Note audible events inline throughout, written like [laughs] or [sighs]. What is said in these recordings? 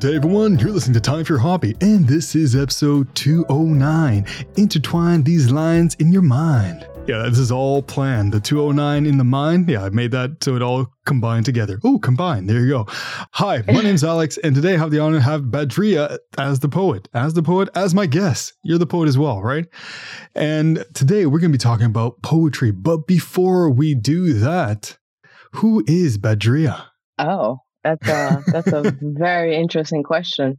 Day, everyone. You're listening to Time for Your Hobby, and this is episode 209 Intertwine These Lines in Your Mind. Yeah, this is all planned. The 209 in the mind. Yeah, I made that so it all combined together. Oh, combined. There you go. Hi, my name's [laughs] Alex, and today I have the honor to have Badriya as the poet. As the poet, as my guest. You're the poet as well, right? And today we're going to be talking about poetry. But before we do that, who is Badriya? Oh, that's a that's a very interesting question.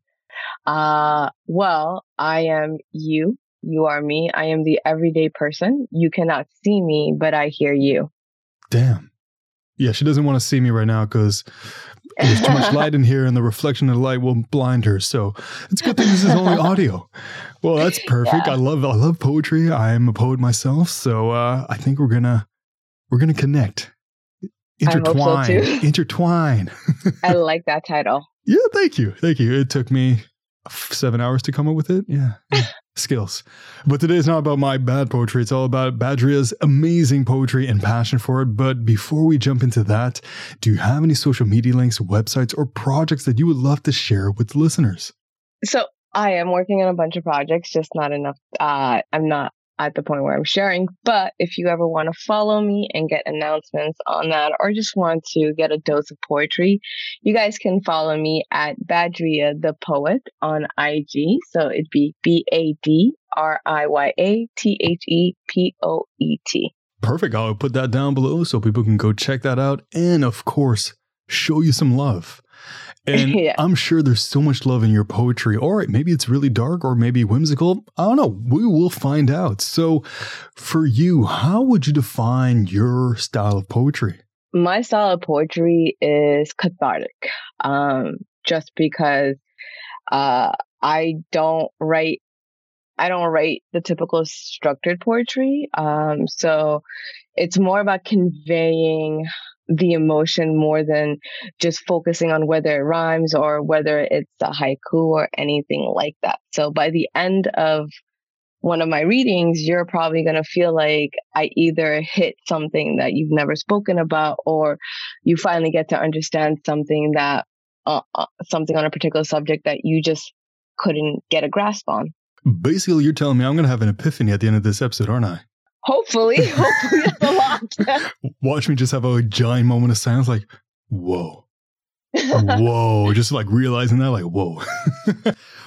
Uh, well, I am you. You are me. I am the everyday person. You cannot see me, but I hear you. Damn. Yeah, she doesn't want to see me right now because there's too much light in here and the reflection of the light will blind her. So it's a good thing this is only audio. Well, that's [laughs] perfect. Yeah. I love I love poetry. I am a poet myself, so uh, I think we're gonna we're gonna connect. Intertwine. So [laughs] intertwine. I [laughs] like that title. Yeah, thank you. Thank you. It took me seven hours to come up with it. Yeah. yeah. [laughs] Skills. But today is not about my bad poetry. It's all about Badriya's amazing poetry and passion for it. But before we jump into that, do you have any social media links, websites, or projects that you would love to share with listeners? So I am working on a bunch of projects, just not enough. Uh, I'm not at the point where I'm sharing. But if you ever want to follow me and get announcements on that, or just want to get a dose of poetry, you guys can follow me at Badriya the Poet on IG. So it'd be B A D R I Y A T H E P O E T. Perfect. I'll put that down below so people can go check that out. And of course, show you some love. [laughs] And yeah. I'm sure there's so much love in your poetry. All right, maybe it's really dark or maybe whimsical. I don't know. We will find out. So, for you, how would you define your style of poetry? My style of poetry is cathartic. Um, just because uh, I don't write I don't write the typical structured poetry. Um, so it's more about conveying the emotion more than just focusing on whether it rhymes or whether it's a haiku or anything like that. So by the end of one of my readings, you're probably going to feel like I either hit something that you've never spoken about or you finally get to understand something that, uh, uh, something on a particular subject that you just couldn't get a grasp on. Basically, you're telling me I'm going to have an epiphany at the end of this episode, aren't I? Hopefully, [laughs] hopefully a lot. [laughs] Watch me just have a giant moment of silence, like, whoa. [laughs] whoa, just like realizing that, like, whoa.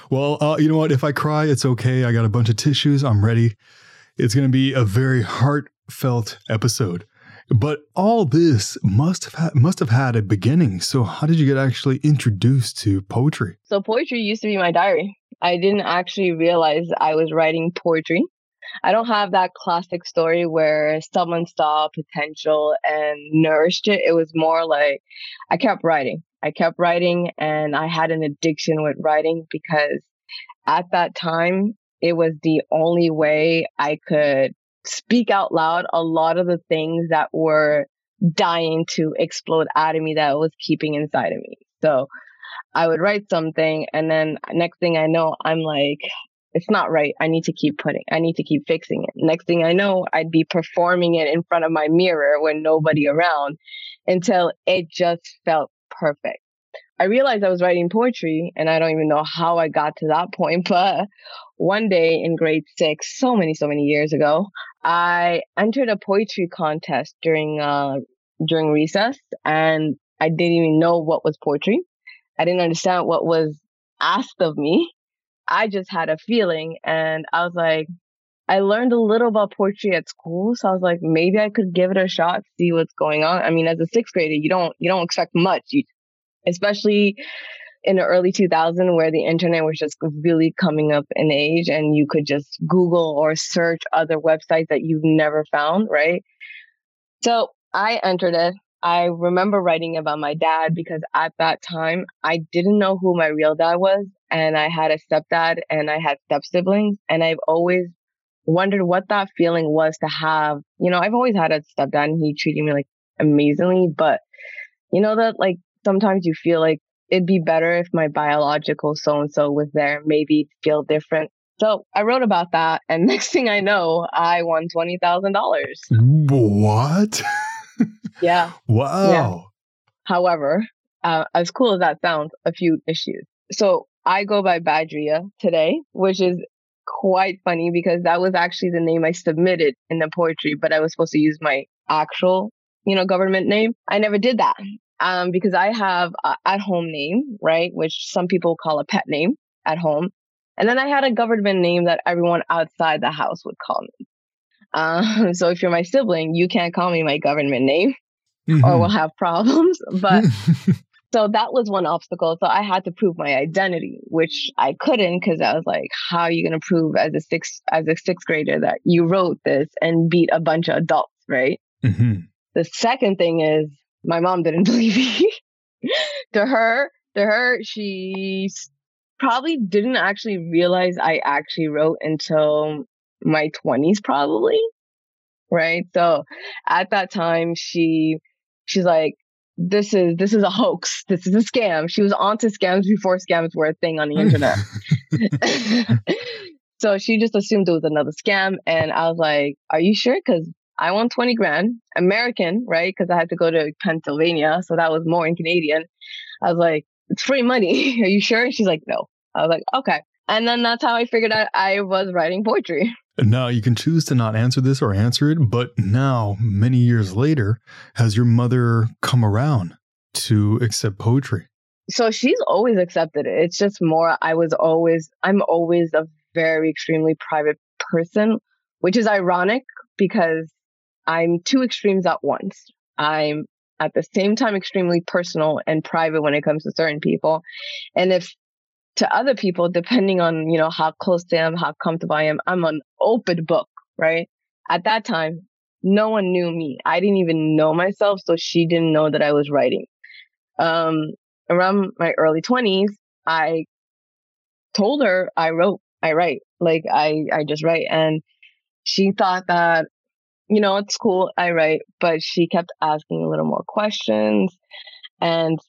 well, uh, you know what? If I cry, it's okay. I got a bunch of tissues. I'm ready. It's going to be a very heartfelt episode. But all this must have had, must have had a beginning. So, how did you get actually introduced to poetry? So, poetry used to be my diary. I didn't actually realize I was writing poetry I don't have that classic story where someone saw potential and nourished it. It was more like I kept writing. I kept writing and I had an addiction with writing because at that time, it was the only way I could speak out loud a lot of the things that were dying to explode out of me that was keeping inside of me. So I would write something and then next thing I know, I'm like, it's not right. I need to keep putting, I need to keep fixing it. Next thing I know, I'd be performing it in front of my mirror when nobody around until it just felt perfect. I realized I was writing poetry and I don't even know how I got to that point, [laughs] but one day in grade six, so many, so many years ago, I entered a poetry contest during, uh, during recess and I didn't even know what was poetry. I didn't understand what was asked of me. I just had a feeling and I was like, I learned a little about poetry at school. So I was like, maybe I could give it a shot, see what's going on. I mean, as a sixth grader, you don't, you don't expect much, you, especially in the early 2000s where the internet was just really coming up in age and you could just Google or search other websites that you've never found. Right. So I entered it. I remember writing about my dad because at that time I didn't know who my real dad was and I had a stepdad and I had step siblings and I've always wondered what that feeling was to have, you know, I've always had a stepdad and he treated me like amazingly, but you know that like sometimes you feel like it'd be better if my biological so and so was there, maybe feel different. So I wrote about that and [laughs] next thing I know, I won $20,000. What? yeah. [laughs] Wow. Yeah. However, uh, as cool as that sounds, a few issues. so I go by Badriya today, which is quite funny because that was actually the name I submitted in the poetry, but I was supposed to use my actual, you know, government name. I never did that. Um, because I have a at home name, right? Which some people call a pet name at home. And then I had a government name that everyone outside the house would call me. [laughs] Um, so if you're my sibling, you can't call me my government name mm-hmm. or we'll have problems. [laughs] But [laughs] so that was one obstacle. So I had to prove my identity, which I couldn't because I was like, how are you going to prove as a sixth, as a sixth grader that you wrote this and beat a bunch of adults, right? Mm-hmm. The second thing is my mom didn't [laughs] believe me. to her, to her, she probably didn't actually realize I actually wrote until my 20s, probably. Right. So at that time, she, she's like, this is this is a hoax. This is a scam. She was onto scams before scams were a thing on the internet. [laughs] [laughs] so she just assumed it was another scam, and I was like, "Are you sure?" Because I won twenty grand, American, right? Because I had to go to Pennsylvania, so that was more in Canadian. I was like, "It's free money. [laughs] Are you sure?" And she's like, "No." I was like, "Okay." And then that's how I figured out I was writing poetry. Now, you can choose to not answer this or answer it, but now, many years later, has your mother come around to accept poetry? So she's always accepted it. It's just more, I was always, I'm always a very extremely private person, which is ironic because I'm two extremes at once. I'm at the same time extremely personal and private when it comes to certain people. And if to other people, depending on, you know, how close to them, how comfortable I am, I'm an open book, right? At that time, no one knew me. I didn't even know myself. So she didn't know that I was writing. Um, around my early twenties, I told her I wrote, I write, like I, I just write. And she thought that, you know, it's cool. I write, but she kept asking a little more questions. And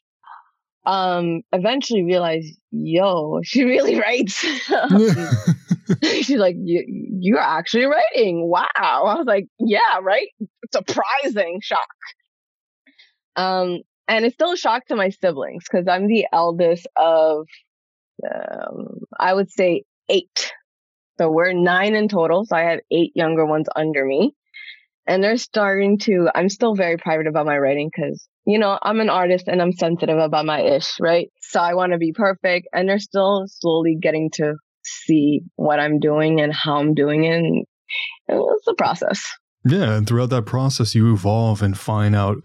um eventually realized yo [laughs] she really writes. [laughs] She's like you're actually writing. Wow. I was like yeah right? Surprising. Shock. Um and it's still a shock to my siblings because i'm the eldest of um, i would say eight. So we're nine in total. So i have eight younger ones under me and they're starting to i'm still very private about my writing because you know, I'm an artist and I'm sensitive about my ish, right? So I want to be perfect. And they're still slowly getting to see what I'm doing and how I'm doing it. And it's a process. Yeah. And throughout that process, you evolve and find out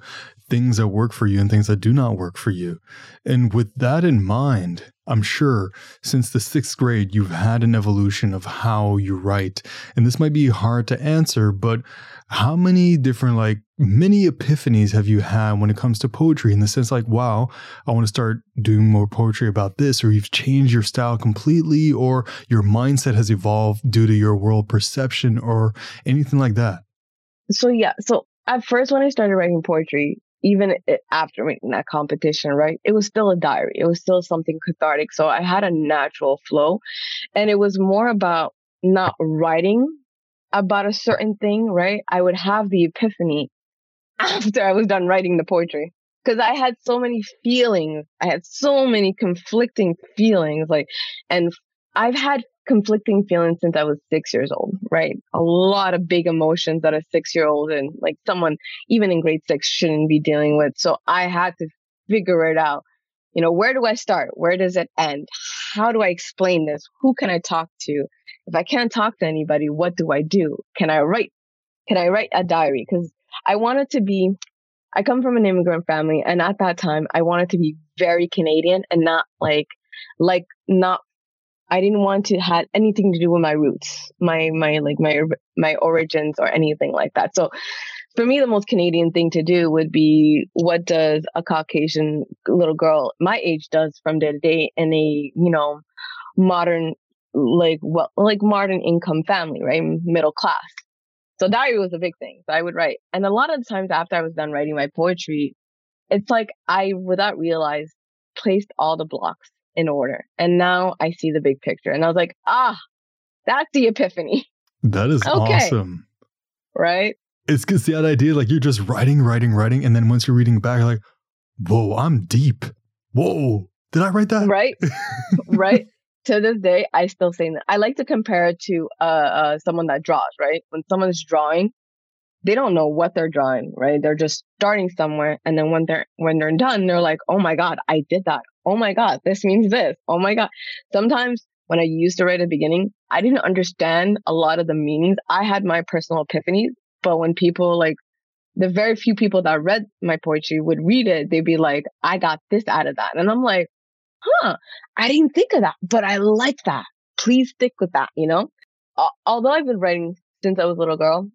things that work for you and things that do not work for you. And with that in mind, I'm sure since the sixth grade, you've had an evolution of how you write. And this might be hard to answer, but how many different, like, many epiphanies have you had when it comes to poetry in the sense, like, wow, I want to start doing more poetry about this, or you've changed your style completely, or your mindset has evolved due to your world perception, or anything like that? So, yeah. So, at first, when I started writing poetry, even after making that competition, right? It was still a diary. It was still something cathartic. So I had a natural flow and it was more about not writing about a certain thing, right? I would have the epiphany [laughs] after I was done writing the poetry because I had so many feelings. I had so many conflicting feelings, like, and I've had conflicting feelings since I was six years old, right? A lot of big emotions that a six year old and like someone even in grade six shouldn't be dealing with. So I had to figure it out. You know, where do I start? Where does it end? How do I explain this? Who can I talk to? If I can't talk to anybody, what do I do? Can I write? Can I write a diary? Because I wanted to be, I come from an immigrant family. And at that time, I wanted to be very Canadian and not like, like not I didn't want to have anything to do with my roots, my my like my my origins or anything like that. So for me, the most Canadian thing to do would be what does a Caucasian little girl my age does from day to day in a you know modern like well like modern income family, right, middle class. So diary was a big thing. So I would write, and a lot of times after I was done writing my poetry, it's like I, without realize, placed all the blocks in order. And now I see the big picture. And I was like, ah, that's the epiphany. That is okay. awesome. Right? It's because that idea, like you're just writing, writing, writing. And then once you're reading back, you're like, whoa, I'm deep. Whoa, Did I write that? Right. [laughs] right. To this day, I still say that. I like to compare it to uh, uh, someone that draws, right? When someone's drawing, they don't know what they're drawing, right? They're just starting somewhere. And then when they're, when they're done, they're like, oh my God, I did that. Oh my God, this means this. Oh my God. Sometimes when I used to write at the beginning, I didn't understand a lot of the meanings. I had my personal epiphanies, but when people like the very few people that read my poetry would read it, they'd be like, I got this out of that. And I'm like, huh, I didn't think of that, but I like that. Please stick with that, you know? Although I've been writing since I was a little girl,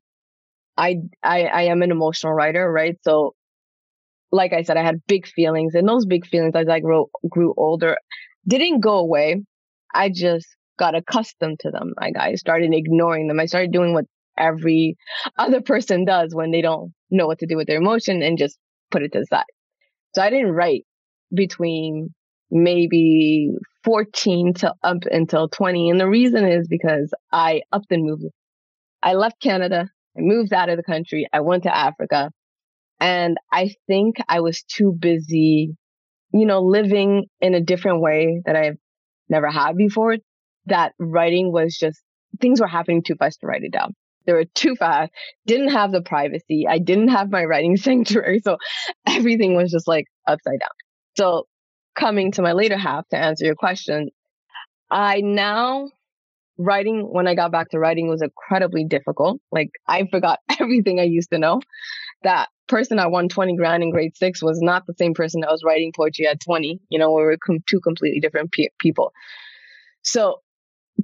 I, I, I am an emotional writer, right? So, like I said, I had big feelings and those big feelings as I grew, grew older didn't go away. I just got accustomed to them. Like I started ignoring them. I started doing what every other person does when they don't know what to do with their emotion and just put it to the side. So I didn't write between maybe 14 to up until 20. And the reason is because I upped and moved. I left Canada. I moved out of the country. I went to Africa and I think I was too busy, you know, living in a different way that I've never had before. That writing was just things were happening too fast to write it down. They were too fast. Didn't have the privacy. I didn't have my writing [laughs] sanctuary. So everything was just like upside down. So coming to my later half to answer your question, I now writing when I got back to writing was incredibly difficult. Like I forgot [laughs] everything I used to know. That person I won 20 grand in grade six was not the same person that was writing poetry at 20. You know, we were com- two completely different pe- people. So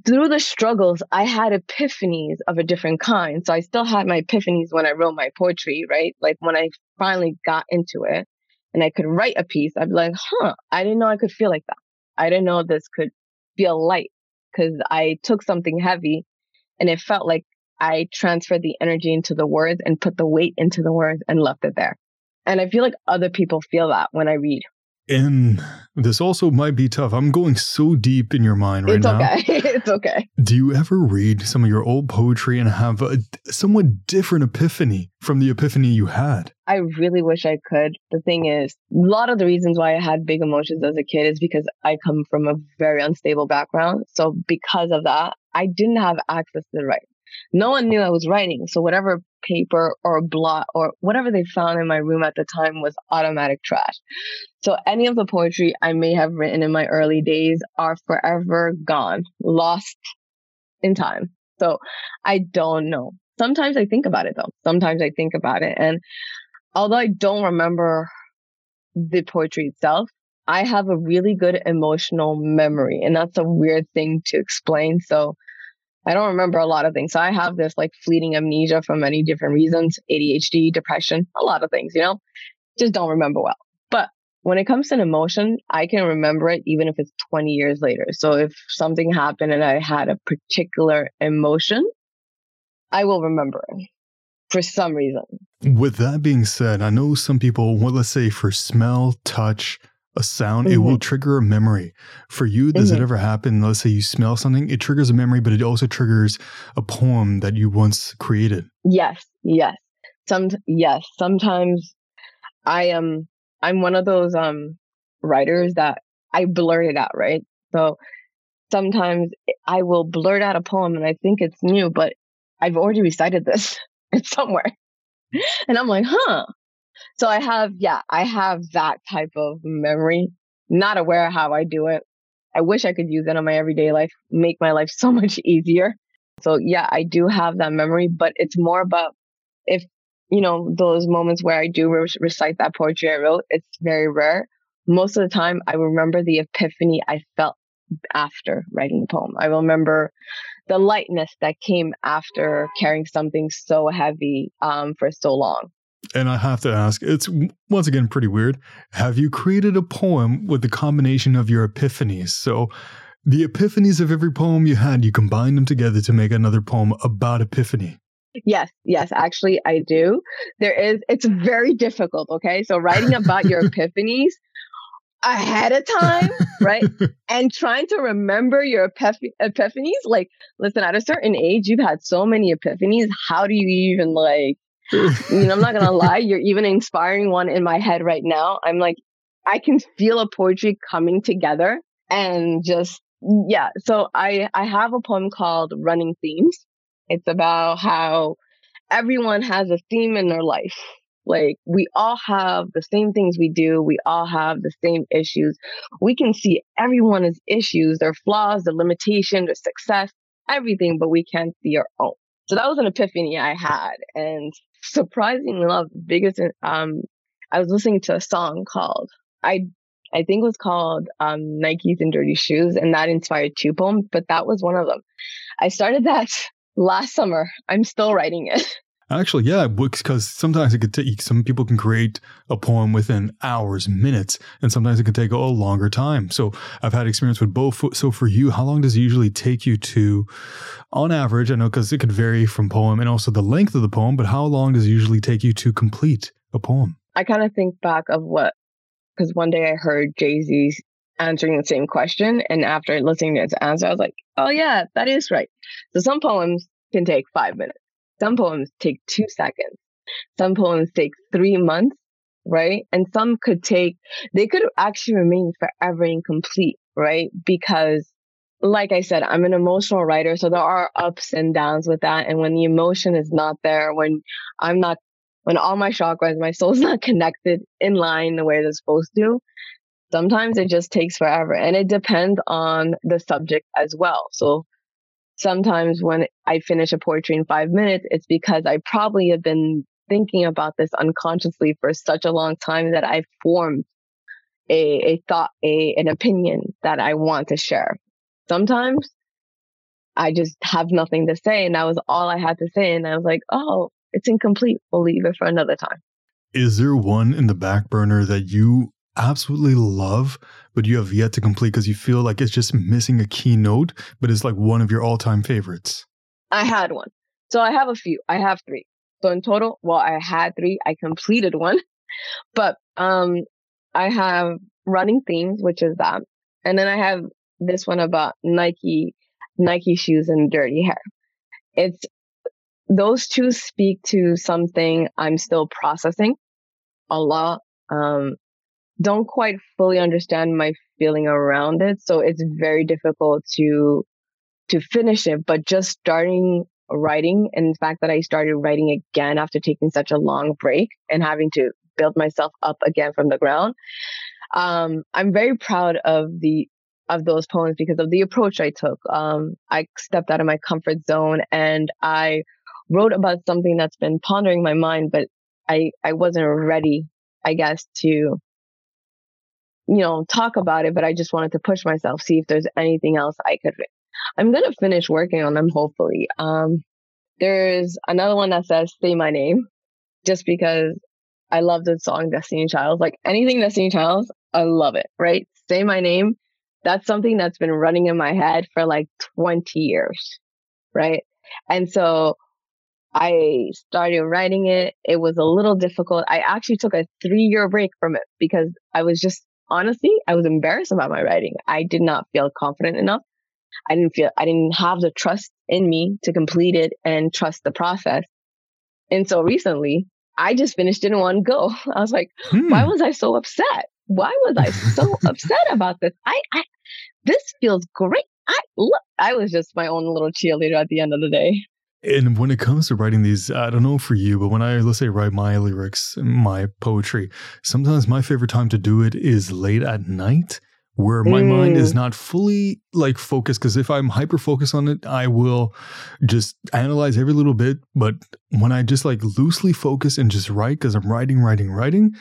through the struggles, I had epiphanies of a different kind. So I still had my epiphanies when I wrote my poetry, right? Like when I finally got into it and I could write a piece, I'd be like, huh, I didn't know I could feel like that. I didn't know this could feel light because I took something heavy and it felt like I transferred the energy into the words and put the weight into the words and left it there. And I feel like other people feel that when I read. And this also might be tough. I'm going so deep in your mind right now. it's now. Okay. [laughs] it's okay. Do you ever read some of your old poetry and have a somewhat different epiphany from the epiphany you had? I really wish I could. The thing is, a lot of the reasons why I had big emotions as a kid is because I come from a very unstable background. So because of that, I didn't have access to the right no one knew I was writing. So whatever paper or blot or whatever they found in my room at the time was automatic trash. So any of the poetry I may have written in my early days are forever gone, lost in time. So I don't know. Sometimes I think about it though. Sometimes I think about it. And although I don't remember the poetry itself, I have a really good emotional memory. And that's a weird thing to explain. So I don't remember a lot of things. So I have this like fleeting amnesia for many different reasons ADHD, depression, a lot of things, you know, just don't remember well. But when it comes to an emotion, I can remember it even if it's 20 years later. So if something happened and I had a particular emotion, I will remember it for some reason. With that being said, I know some people, well, let's say for smell, touch, a sound, mm-hmm. it will mm-hmm. trigger a memory. For you, does mm-hmm. it ever happen? Let's say you smell something, it triggers a memory, but it also triggers a poem that you once created. Yes, yes. Some yes. Sometimes I am I'm one of those um writers that I blurt it out, right? So sometimes I will blurt out a poem and I think it's new, but I've already recited this. It's [laughs] somewhere. And I'm like, huh, so I have, yeah, I have that type of memory. Not aware of how I do it. I wish I could use it in my everyday life, make my life [laughs] so much easier. So yeah, I do have that memory, but it's more about if, you know, those moments where I do re- recite that poetry I wrote, it's very rare. Most of the time, I remember the epiphany I felt after writing the poem. I remember the lightness that came after carrying something so heavy um, for so long and I have to ask, it's once again pretty weird. Have you created a poem with the combination of your epiphanies? So, the epiphanies of every poem you had, you combine them together to make another poem about epiphany. Yes, yes, actually, I do. There is, it's very difficult. Okay. So, writing about your [laughs] epiphanies ahead of time, right? [laughs] and trying to remember your epiph- epiphanies. Like, listen, at a certain age, you've had so many epiphanies. How do you even like you know, I'm not gonna lie, you're even inspiring one in my head right now. I'm like, I can feel a poetry coming together and just, yeah. So I, I have a poem called Running Themes. It's about how everyone has a theme in their life. Like we all have the same things we do. We all have the same issues. We can see everyone's issues, their flaws, their limitation, their success, everything, but we can't see our own. So that was an epiphany I had. And surprisingly enough, biggest, um, I was listening to a song called, I, I think it was called, um, Nikes and Dirty Shoes. And that inspired two poems, but that was one of them. I started that [laughs] last summer. I'm still writing it. Actually, yeah, because sometimes it could take some people can create a poem within hours, minutes, and sometimes it can take a longer time. So I've had experience with both. So for you, how long does it usually take you to, on average? I know because it could vary from poem and also the length of the poem, but how long does it usually take you to complete a poem? I kind of think back of what, because one day I heard Jay Z answering the same question, and after listening to his answer, I was like, oh yeah, that is right. So some poems can take five minutes some poems take two seconds. Some poems take three months, right? And some could take, they could actually remain forever incomplete, right? Because like I said, I'm an emotional writer, so there are ups and downs with that. And when the emotion is not there, when I'm not, when all my chakras, my soul's [laughs] not connected in line the way they're supposed to, sometimes it just takes forever. And it depends on the subject as well. So sometimes when I finish a poetry in five minutes, it's because I probably have been thinking about this unconsciously for such a long time that I've formed a, a thought, a, an opinion that I want to share. Sometimes I just have nothing to say and that was all I had to say. And I was like, oh, it's incomplete. We'll leave it for another time. Is there one in the back burner that you absolutely love, but you have yet to complete because you feel like it's just missing a key note, but it's like one of your all time favorites? I had one. So I have a few. I have three. So in total, well, I had three. I completed one, [laughs] but um, I have running themes, which is that, and then I have this one about Nike, Nike shoes and dirty hair. It's those two speak to something I'm still processing a lot. Um, don't quite fully understand my feeling around it. So it's very difficult to, to finish it, but just starting writing and the fact that I started writing again after taking such a long break and having to build myself up again from the ground. Um, I'm very proud of the, of those poems because of the approach I took. Um, I stepped out of my comfort zone and I wrote about something that's been pondering my mind, but I, I wasn't ready, I guess, to you know, talk about it, but I just wanted to push myself, see if there's anything else I could. I'm going to finish working on them, hopefully. Um, there's another one that says, say my name, just because I love the song Destiny Child. Like anything Destiny Child, I love it, right? Say my name. That's something that's been running in my head for like 20 years, right? And so I started writing it. It was a little difficult. I actually took a three year break from it because I was just honestly, I was embarrassed about my writing. I did not feel confident enough. I didn't feel, I didn't have the trust in me to complete it and trust the process. And so recently, I just finished it in one go. [laughs] I was like, hmm. why was I so upset? Why was I so [laughs] upset about this? I, I, this feels great. I look, I was just my own little cheerleader at the end of the day. And when it comes to writing these, I don't know for you, but when I, let's say, write my lyrics, my poetry, sometimes my favorite time to do it is late at night where my mm. mind is mm. not fully like focused. Cause if I'm hyper focused on it, I will just analyze every little bit. But when I just like loosely focus and just write, cause I'm writing, writing, writing,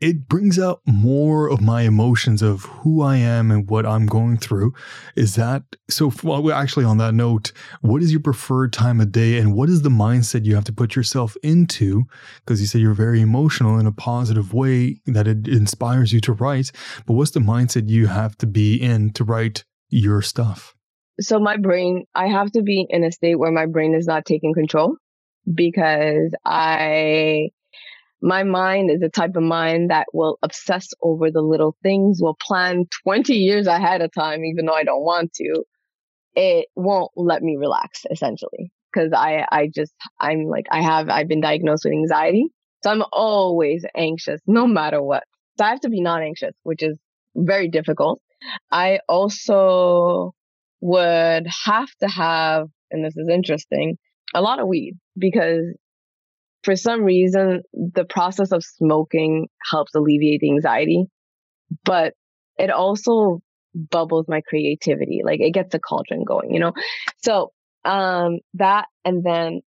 it brings out more of my emotions of who I am and what I'm going through. Is that so? Well, actually, on that note, what is your preferred time of day and what is the mindset you have to put yourself into? Because you say you're very emotional in a positive way that it inspires you to write. But what's the mindset you have to be in to write your stuff? So, my brain, I have to be in a state where my brain is not taking control because I my mind is the type of mind that will obsess over the little things, will plan 20 years ahead of time, even though I don't want to. It won't let me relax, essentially. Cause I, I just, I'm like, I have, I've been diagnosed with anxiety. So I'm always anxious, no matter what. So I have to be non anxious, which is very difficult. I also would have to have, and this is interesting, a lot of weed because for some reason, the process of smoking helps alleviate the anxiety, but it also bubbles my creativity. Like it gets the cauldron going, you know? So, um, that, and then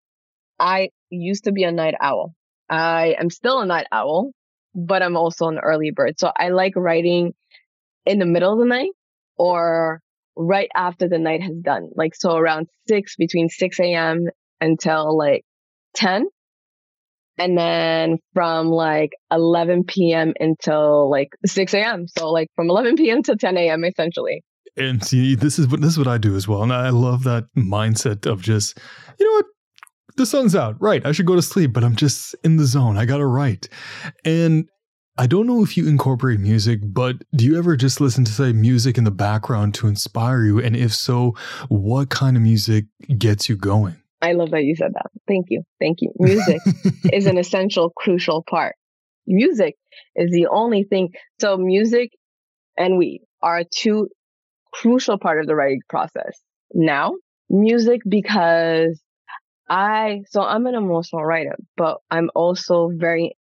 I used to be a night owl. I am still a night owl, but I'm also an early bird. So I like writing in the middle of the night or right after the night has done. Like, so around six, between 6 a.m. until like 10. And then from like 11 p.m. until like 6 a.m. So like from 11 p.m. to 10 a.m. essentially. And see, this is what this is what I do as well, and I love that mindset of just, you know what, the sun's out, right? I should go to sleep, but I'm just in the zone. I got to write, and I don't know if you incorporate music, but do you ever just listen to say music in the background to inspire you? And if so, what kind of music gets you going? I love that you said that. Thank you. Thank you. Music [laughs] is an essential, crucial part. Music is the only thing. So music and weed are two crucial part of the writing process. Now, music because I, so I'm an emotional writer, but I'm also very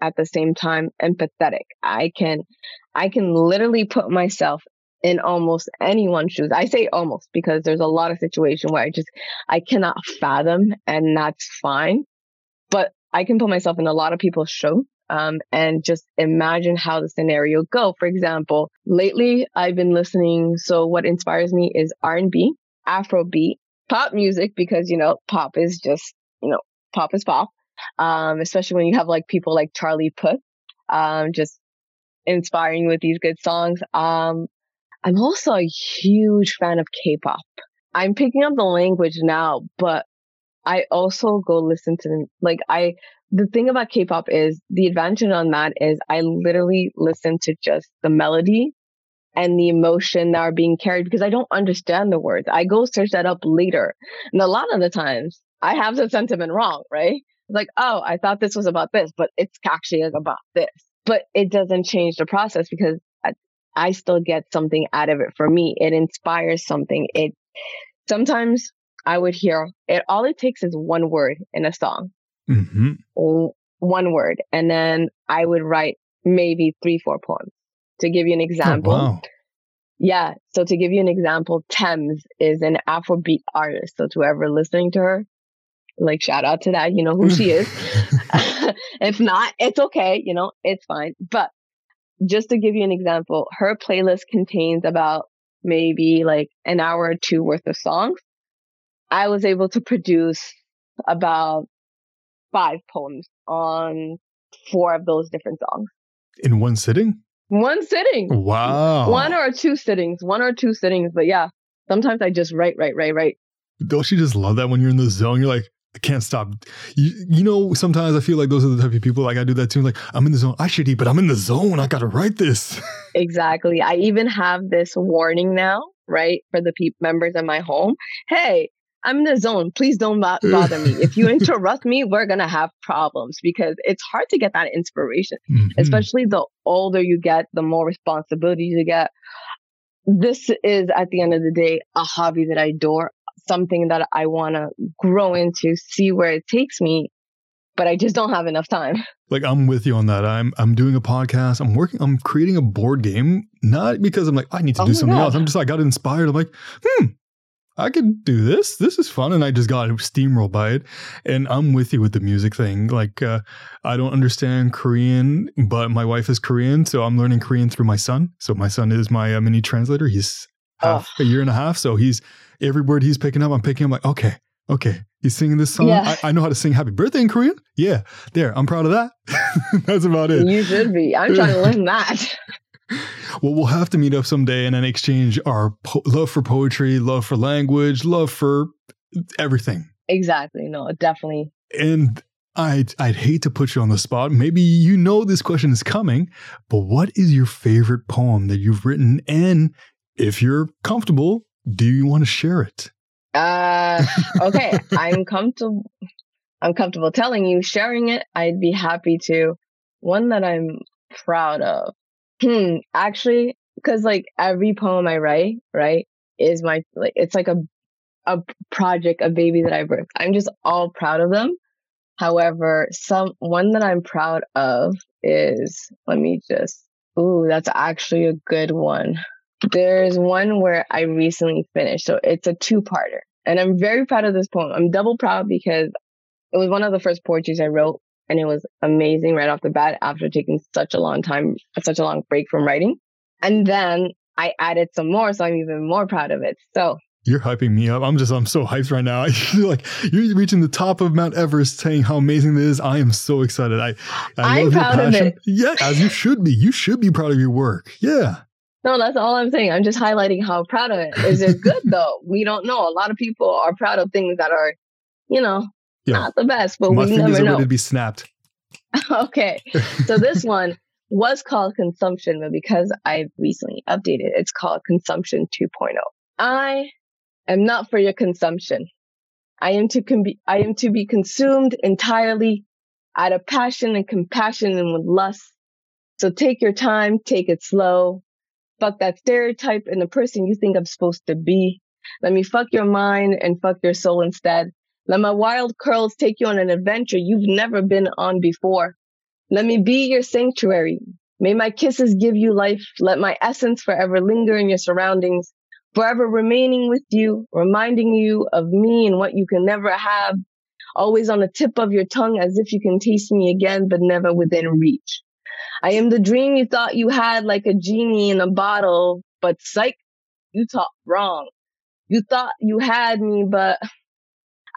at the same time empathetic. I can, I can literally put myself in almost anyone's shoes. I say almost because there's a lot of situation where I just, I cannot fathom and that's fine. But I can put myself in a lot of people's shoes. Um, and just imagine how the scenario go. For example, lately I've been listening. So what inspires me is R&B, Afrobeat, pop music, because, you know, pop is just, you know, pop is pop um, especially when you have like people like Charlie Puth, um, just inspiring with these good songs. Um, I'm also a huge fan of K-pop. I'm picking up the language now, but I also go listen to them. Like I, the thing about K-pop is the advantage on that is I literally listen to just the melody and the emotion that are being carried because I don't understand the words. I go search that up later. And a lot of the times I have the sentiment wrong, right? like, oh, I thought this was about this, but it's actually about this. But it doesn't change the process because I, still get something out of it for me. It inspires something. It sometimes I would hear it. All it takes is one word in a song, mm-hmm. one word, and then I would write maybe three, four poems. To give you an oh, example, oh, wow. yeah. So to give you an example, Tems is an Afrobeat artist. So to whoever listening to her, like shout out to that you know who she is [laughs] [laughs] if not it's okay you know it's fine but just to give you an example her playlist contains about maybe like an hour or two worth of songs. I was able to produce about five poems on four of those different songs. In one sitting? One sitting. Wow. One or two sittings one or two sittings but yeah sometimes i just write write write write. Don't you just love that when you're in the zone? You're like I can't stop. You, you know, sometimes I feel like those are the type of people like I do that too. Like I'm in the zone. I should eat, but I'm in the zone. I got to write this. [laughs] Exactly. I even have this warning now, right, for the pe- members in my home. Hey, I'm in the zone. Please don't bo- [laughs] bother me. If you interrupt me, we're going to have problems because it's hard to get that inspiration, mm-hmm. especially the older you get, the more responsibilities you get. This is at the end of the day a hobby that I adore something that I want to grow into, see where it takes me, but I just don't have enough time. [laughs] Like I'm with you on that. I'm I'm doing a podcast. I'm working. I'm creating a board game, not because I'm like I need to oh do something God. else. I'm just I got inspired. I'm like, hmm, I could do this. This is fun. And I just got steamrolled by it. And I'm with you with the music thing. Like, uh, I don't understand Korean, but my wife is Korean. So I'm learning Korean through my son. So my son is my uh, mini translator. He's half oh. a year and a half. So he's every word he's picking up, I'm picking up like, okay, okay, he's singing this song. Yeah. I, I, know how to sing happy birthday in Korean. Yeah, there, I'm proud of that. [laughs] That's about it. You should be. I'm trying to learn that. [laughs] well, we'll have to meet up someday and then exchange our po- love for poetry, love for language, love for everything. Exactly. No, definitely. And I'd, I'd hate to put you on the spot. Maybe you know this question is coming, but what is your favorite poem that you've written? And if you're comfortable, do you want to share it? Uh, [laughs] okay. I'm comfortable. I'm comfortable telling you, sharing it. I'd be happy to. One that I'm proud of. Hmm. Actually, because like every poem I write, right, is my like it's like a a project, a baby that I birthed. I'm just all proud of them. However, some one that I'm proud of is let me just ooh, that's actually a good one. There's one where I recently finished. So it's a two-parter. And I'm very proud of this poem. I'm double proud because it was one of the first poetries I wrote and it was amazing right off the bat after taking such a long time, such a long break from writing. And then I added some more, so I'm even more proud of it. So you're hyping me up. I'm just, I'm so hyped right now. [laughs] you're like, you're reaching the top of Mount Everest saying how amazing this is. I am so excited. I, I am proud of it. Yeah, as you should be. You should be proud of your work. Yeah. No, that's all I'm saying. I'm just highlighting how proud of it. Is it good [laughs] though? We don't know. A lot of people are proud of things that are, you know, not the best, but we never know. to be snapped. [laughs] okay. So this [laughs] one was called consumption, but because I've recently updated, it's called consumption 2.0. I am not for your consumption. I am to con- I am to be consumed entirely out of passion and compassion and with lust. So take your time, take it slow. Fuck that stereotype and the person you think I'm supposed to be. Let me fuck your mind and fuck your soul instead. Let my wild curls take you on an adventure you've never been on before. Let me be your sanctuary. May my kisses give you life. Let my essence forever linger in your surroundings forever remaining with you, reminding you of me and what you can never have, always on the tip of your tongue as if you can taste me again, but never within reach. I am the dream you thought you had like a genie in a bottle, but psych, you thought wrong. You thought you had me, but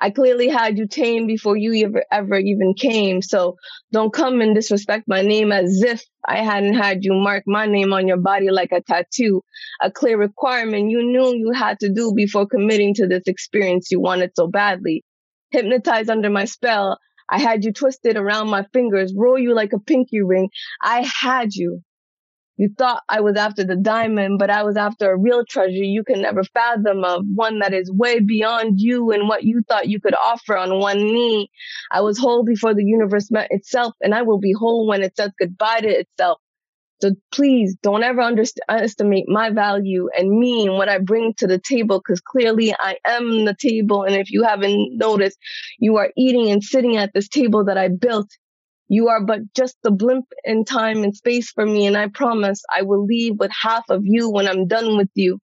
I clearly had you tame before you ever, ever even came. So don't come and disrespect my name as if I hadn't had you mark my name on your body like a tattoo, a clear requirement you knew you had to do before committing to this experience you wanted so badly. Hypnotized under my spell, I had you twisted around my fingers, roll you like a pinky ring. I had you. You thought I was after the diamond, but I was after a real treasure you can never fathom of, one that is way beyond you and what you thought you could offer on one knee. I was whole before the universe met itself, and I will be whole when it says goodbye to itself. So please don't ever underestimate my value and me and what I bring to the table because clearly I am the table. And if you haven't noticed, you are eating and sitting at this table that I built. You are but just a blimp in time and space for me, and I promise I will leave with half of you when I'm done with you.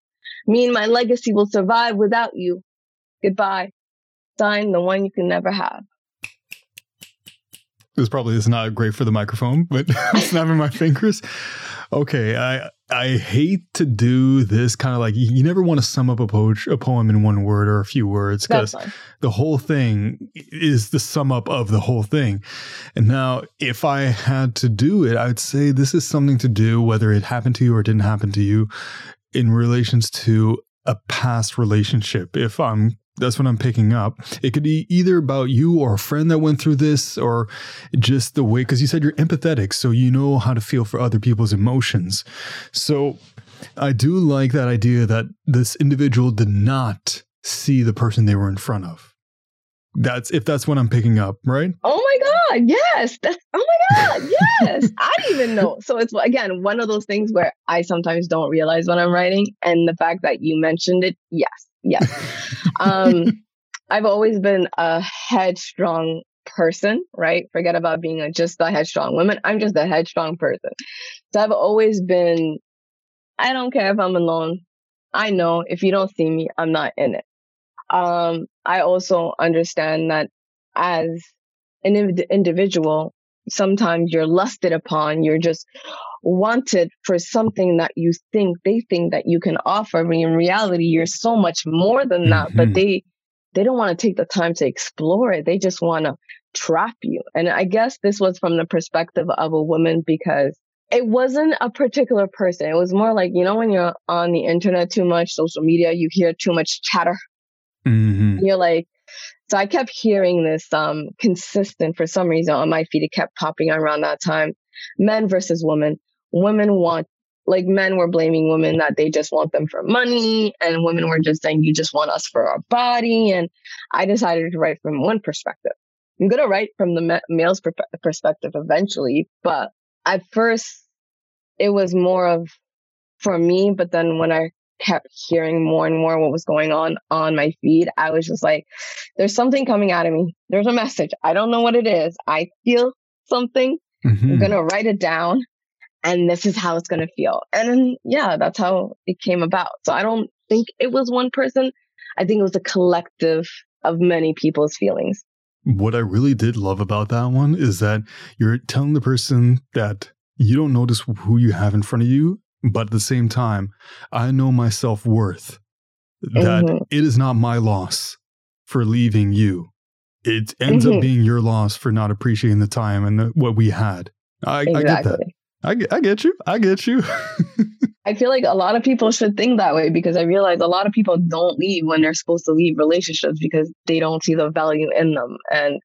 Me and my legacy will survive without you. Goodbye. Sign the one you can never have. This probably is not great for the microphone, but [laughs] snapping my fingers. Okay, I I hate to do this kind of like you, never want to sum up a, po- a poem in one word or a few words because the whole thing is the sum up of the whole thing. And now, if I had to do it, I would say this is something to do whether it happened to you or didn't happen to you in relations to a past relationship. If I'm that's what I'm picking up. It could be either about you or a friend that went through this, or just the way, because you said you're empathetic, so you know how to feel for other people's emotions. So I do like that idea that this individual did not see the person they were in front of. That's if that's what I'm picking up, right? Oh my god, yes. That's oh my god, yes. I didn't even know. So it's again one of those things where I sometimes don't realize when I'm writing, and the fact that you mentioned it, yes, yes. um, I've always been a headstrong person, right? Forget about being a, just a headstrong woman. I'm just a headstrong person. So I've always been, I don't care if I'm alone. I know if you don't see me, I'm not in it. Um, I also understand that as an individual, sometimes you're lusted upon, you're just wanted for something that you think they think that you can offer I mean, in reality you're so much more than that mm-hmm. but they they don't want to take the time to explore it they just want to trap you and i guess this was from the perspective of a woman because it wasn't a particular person it was more like you know when you're on the internet too much social media you hear too much chatter mm-hmm. you're like so I kept hearing this um consistent for some reason on my feed. It kept popping around that time. Men versus women. Women want like men were blaming women that they just want them for money and women were just saying you just want us for our body and i decided to write from one perspective i'm going to write from the male's per- perspective eventually but at first it was more of for me, but then when I kept hearing more and more what was going on on my feed, I was just like, there's something coming out of me. There's a message. I don't know what it is. I feel something. Mm-hmm. I'm going to write it down and this is how it's going to feel. And then, yeah, that's how it came about. So I don't think it was one person. I think it was a collective of many people's feelings. What I really did love about that one is that you're telling the person that you don't notice who you have in front of you, but at the same time, I know my self worth. That mm-hmm. it is not my loss for leaving you. It ends mm-hmm. up being your loss for not appreciating the time and the, what we had. I, exactly. I get that. I get, I get you. I get you. I feel like a lot of people should think that way because I realize a lot of people don't leave when they're supposed to leave relationships because they don't see the value in them. And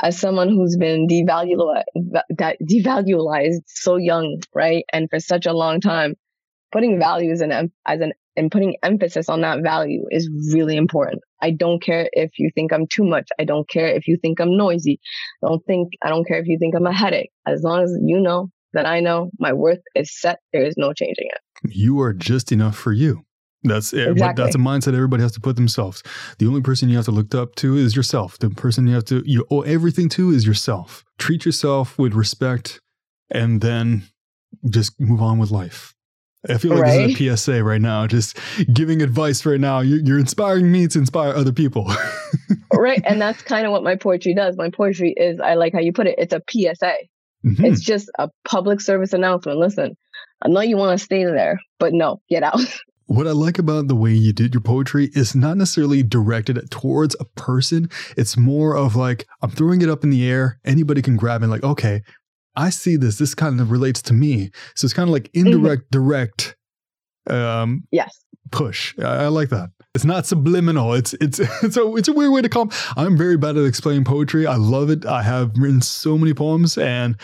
as someone who's been devalued, devalued so young, right, and for such a long time, putting values and as an and putting emphasis on that value is really important. I don't care if you think I'm too much. I don't care if you think I'm noisy. I don't think I don't care if you think I'm a headache. As long as you know that I know my worth is set, there is no changing it. You are just enough for you. That's it. Exactly. That's a mindset everybody has to put themselves. The only person you have to look up to is yourself. The person you have to you owe everything to is yourself. Treat yourself with respect, and then just move on with life. I feel like right? this is a PSA right now, just giving advice right now. You're, you're inspiring me to inspire other people. [laughs] right. And that's kind of what my poetry does. My poetry is, I like how you put it, it's a PSA. Mm-hmm. It's just a public service announcement. Listen, I know you want to stay there, but no, get out. [laughs] What I like about the way you did your poetry is not necessarily directed towards a person. It's more of like, I'm throwing it up in the air. Anybody can grab it. Like, okay, I see this. This kind of relates to me. So it's kind of like mm-hmm. indirect, mm-hmm. direct. Um, yes. Push. I, I, like that. It's not subliminal. It's it's [laughs] it's a it's a weird way to come. I'm very bad at explaining poetry. I love it. I have written so many poems, and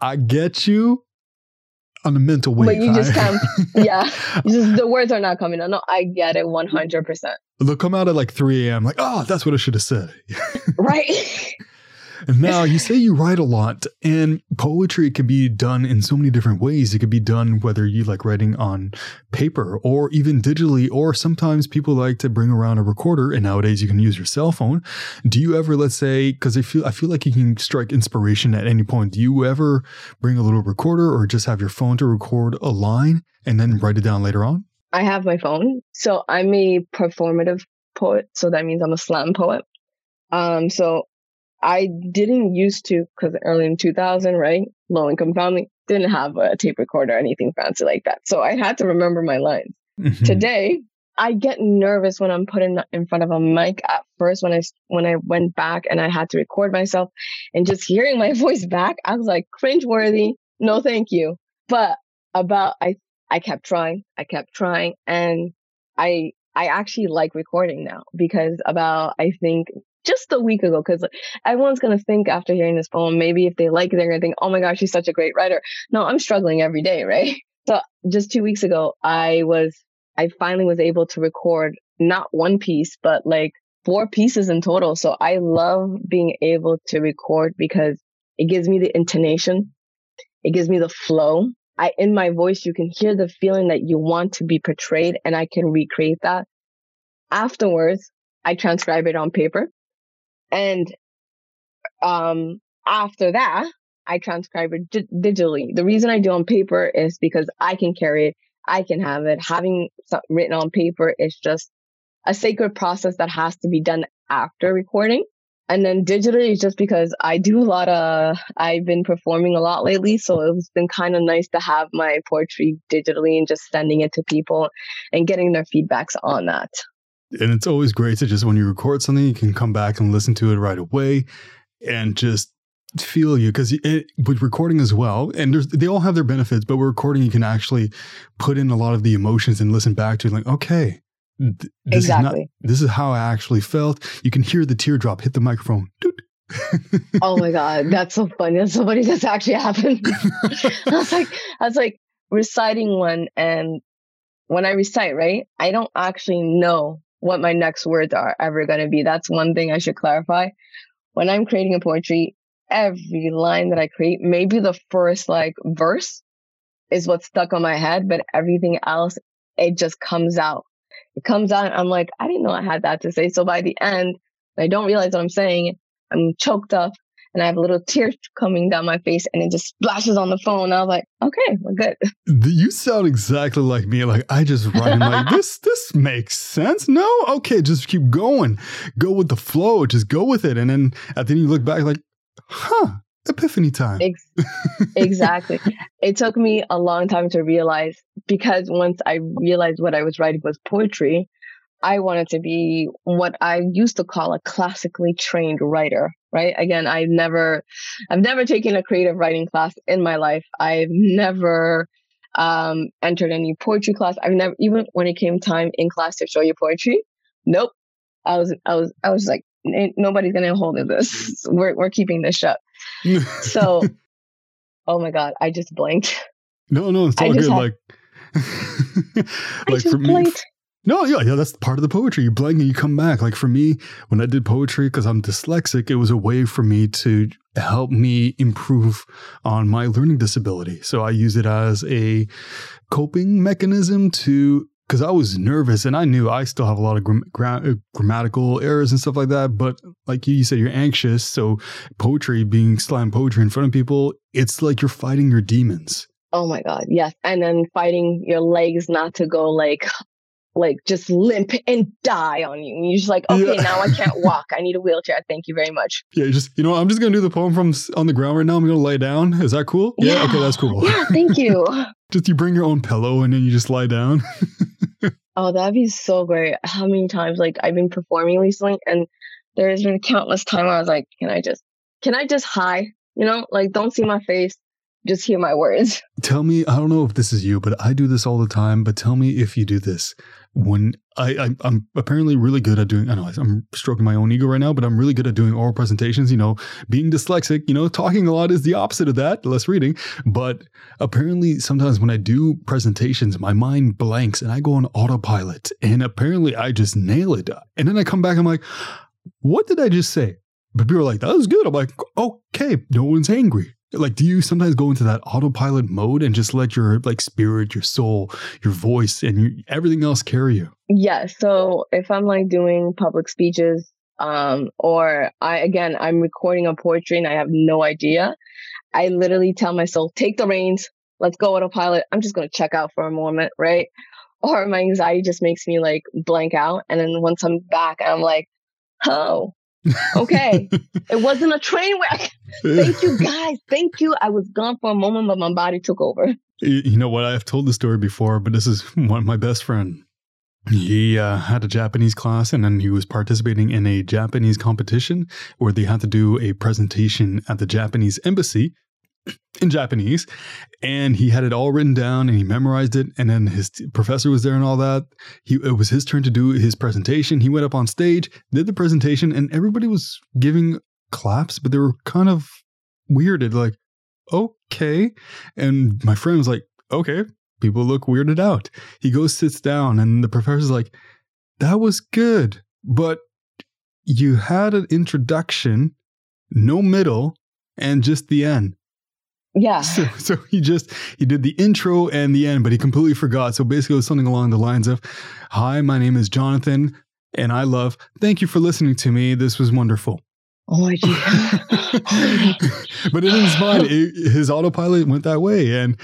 I get you on a mental wave. But you just can't. [laughs] yeah, just, the words are not coming out. No, I get it one hundred percent. They'll come out at like three a.m. Like, oh, that's what I should have said. [laughs] right. Now you say you write a lot, and poetry can be done in so many different ways. It could be done whether you like writing on paper or even digitally, or sometimes people like to bring around a recorder, and nowadays you can use your cell phone. Do you ever, let's say, because I feel I feel like you can strike inspiration at any point. Do you ever bring a little recorder or just have your phone to record a line and then write it down later on? I have my phone, so I'm a performative poet. So that means I'm a slam poet. Um, so I didn't used to, because early in 2000, right? Low income family didn't have a tape recorder or anything fancy like that. So I had to remember my lines. Mm-hmm. Today, I get nervous when I'm put in, in front of a mic at first when I, when I went back and I had to record myself and just hearing my [laughs] voice back, I was like cringeworthy. No, thank you. But about, I, I kept trying, I kept trying and I, I actually like recording now because about, I think just a week ago because everyone's going to think after hearing this poem, maybe if they like it, they're going to think, oh my gosh, she's such a great writer. No, I'm struggling every day, right? So just two weeks ago, I was, I finally was able to record not one piece, but like four pieces in total. So I love being able to record because it gives me the intonation. It gives me the flow. I, in my voice, you can hear the feeling that you want to be portrayed and I can recreate that. Afterwards, I transcribe it on paper and um, after that, I transcribe it digitally. The reason I do on paper is because I can carry it, I can have it. Having written on paper is just a sacred process that has to be done after recording. And then digitally is just because I do a lot of, I've been performing a lot lately. So it's been kind of nice to have my poetry digitally and just sending it to people and getting their feedbacks on that and it's always great to just when you record something, you can come back and listen to it right away and just feel you because with recording as well and they all have their benefits but with recording you can actually put in a lot of the emotions and listen back to it like okay th- this exactly. is not this is how i actually felt. You can hear the teardrop hit the microphone. Oh my [laughs] god that's so funny that's so funny that's actually happened [laughs] i was like i was like reciting one and when i recite right i don't actually know what my next words are ever going to be. That's one thing I should clarify. When I'm creating a poetry, every line that I create, maybe the first like verse is what's stuck on my head, but everything else, it just comes out. It comes out. I'm like, I didn't know I had that to say. So by the end, I don't realize what I'm saying. I'm choked up and I have a little tear coming down my face and it just splashes on the phone. I was like, okay, we're good. You sound exactly like me. Like I just write like [laughs] this, this makes sense. No, okay, just keep going. Go with the flow. Just go with it. And then at the end you look back like, huh, epiphany time. Ex- exactly. it took me a long time to realize because once I realized what I was writing was poetry, I wanted to be what I used to call a classically trained writer, right? Again, I've never, I've never taken a creative writing class in my life. I've never um, entered any poetry class. I've never, even when it came time in class to show you poetry, nope. I was, I was, I was like, nobody's gonna hold of this. [laughs] We're we're keeping this shut. [laughs] so, oh my god, I just blinked. No, no, it's all good. Had, like, [laughs] like for me. No, yeah, yeah, that's part of the poetry. You blank and you come back. Like for me, when I did poetry, because I'm dyslexic, it was a way for me to help me improve on my learning disability. So I use it as a coping mechanism to because I was nervous and I knew I still have a lot of gra- uh, grammatical errors and stuff like that. But like you said, you're anxious. So poetry, being slam poetry in front of people, it's like you're fighting your demons. Oh my God. Yes. And then fighting your legs not to go like like just limp and die on you. And you're just like, okay, yeah. now I can't [laughs] walk. I need a wheelchair. Thank you very much. Yeah, just you know, I'm just gonna do the poem from on the ground right now. I'm gonna lay down. Is that cool? Yeah. yeah. Okay, that's cool. Yeah, thank you. [laughs] just you bring your own pillow and then you just lie down. [laughs] oh, that'd be so great. How many times like I've been performing recently, and there's been countless time I was like, can I just, can I just hi? You know, like don't see my face just hear my words. Tell me, I don't know if this is you, but I do this all the time. But tell me if you do this when I, I am apparently really good at doing. I know I'm stroking my own ego right now, but I'm really good at doing oral presentations. You know, being dyslexic, you know, talking a lot is the opposite of that, less reading. But apparently, sometimes when I do presentations, my mind blanks and I go on autopilot, and apparently I just nail it. And then I come back, I'm like, what did I just say? But people are like, that was good. I'm like, okay, no one's angry. Like, do you sometimes go into that autopilot mode and just let your like spirit, your soul, your voice, and your, everything else carry you? Yeah. So if I'm like doing public speeches, um, or I again I'm recording a poetry and I have no idea, I literally tell myself, take the reins, let's go autopilot. I'm just gonna check out for a moment, right? Or my anxiety just makes me like blank out, and then once I'm back, I'm like, oh, okay. [laughs] it wasn't a train wreck. [laughs] Thank you, guys. Thank you. I was gone for a moment, but my body took over. You know what? I've told the story before, but this is one of my best friend. He uh, had a Japanese class and then he was participating in a Japanese competition where they had to do a presentation at the Japanese embassy in Japanese, and he had it all written down and he memorized it. And then his t- professor was there and all that. He it was his turn to do his presentation. He went up on stage, did the presentation, and everybody was giving claps, but they were kind of weirded, like, okay. And my friend was like, okay, people look weirded out. He goes, sits down, and the professor's like, that was good, but you had an introduction, no middle, and just the end. Yeah. So, so, he just he did the intro and the end, but he completely forgot. So basically, it was something along the lines of, "Hi, my name is Jonathan, and I love. Thank you for listening to me. This was wonderful." Oh my god! [laughs] but in his mind, it, his autopilot went that way, and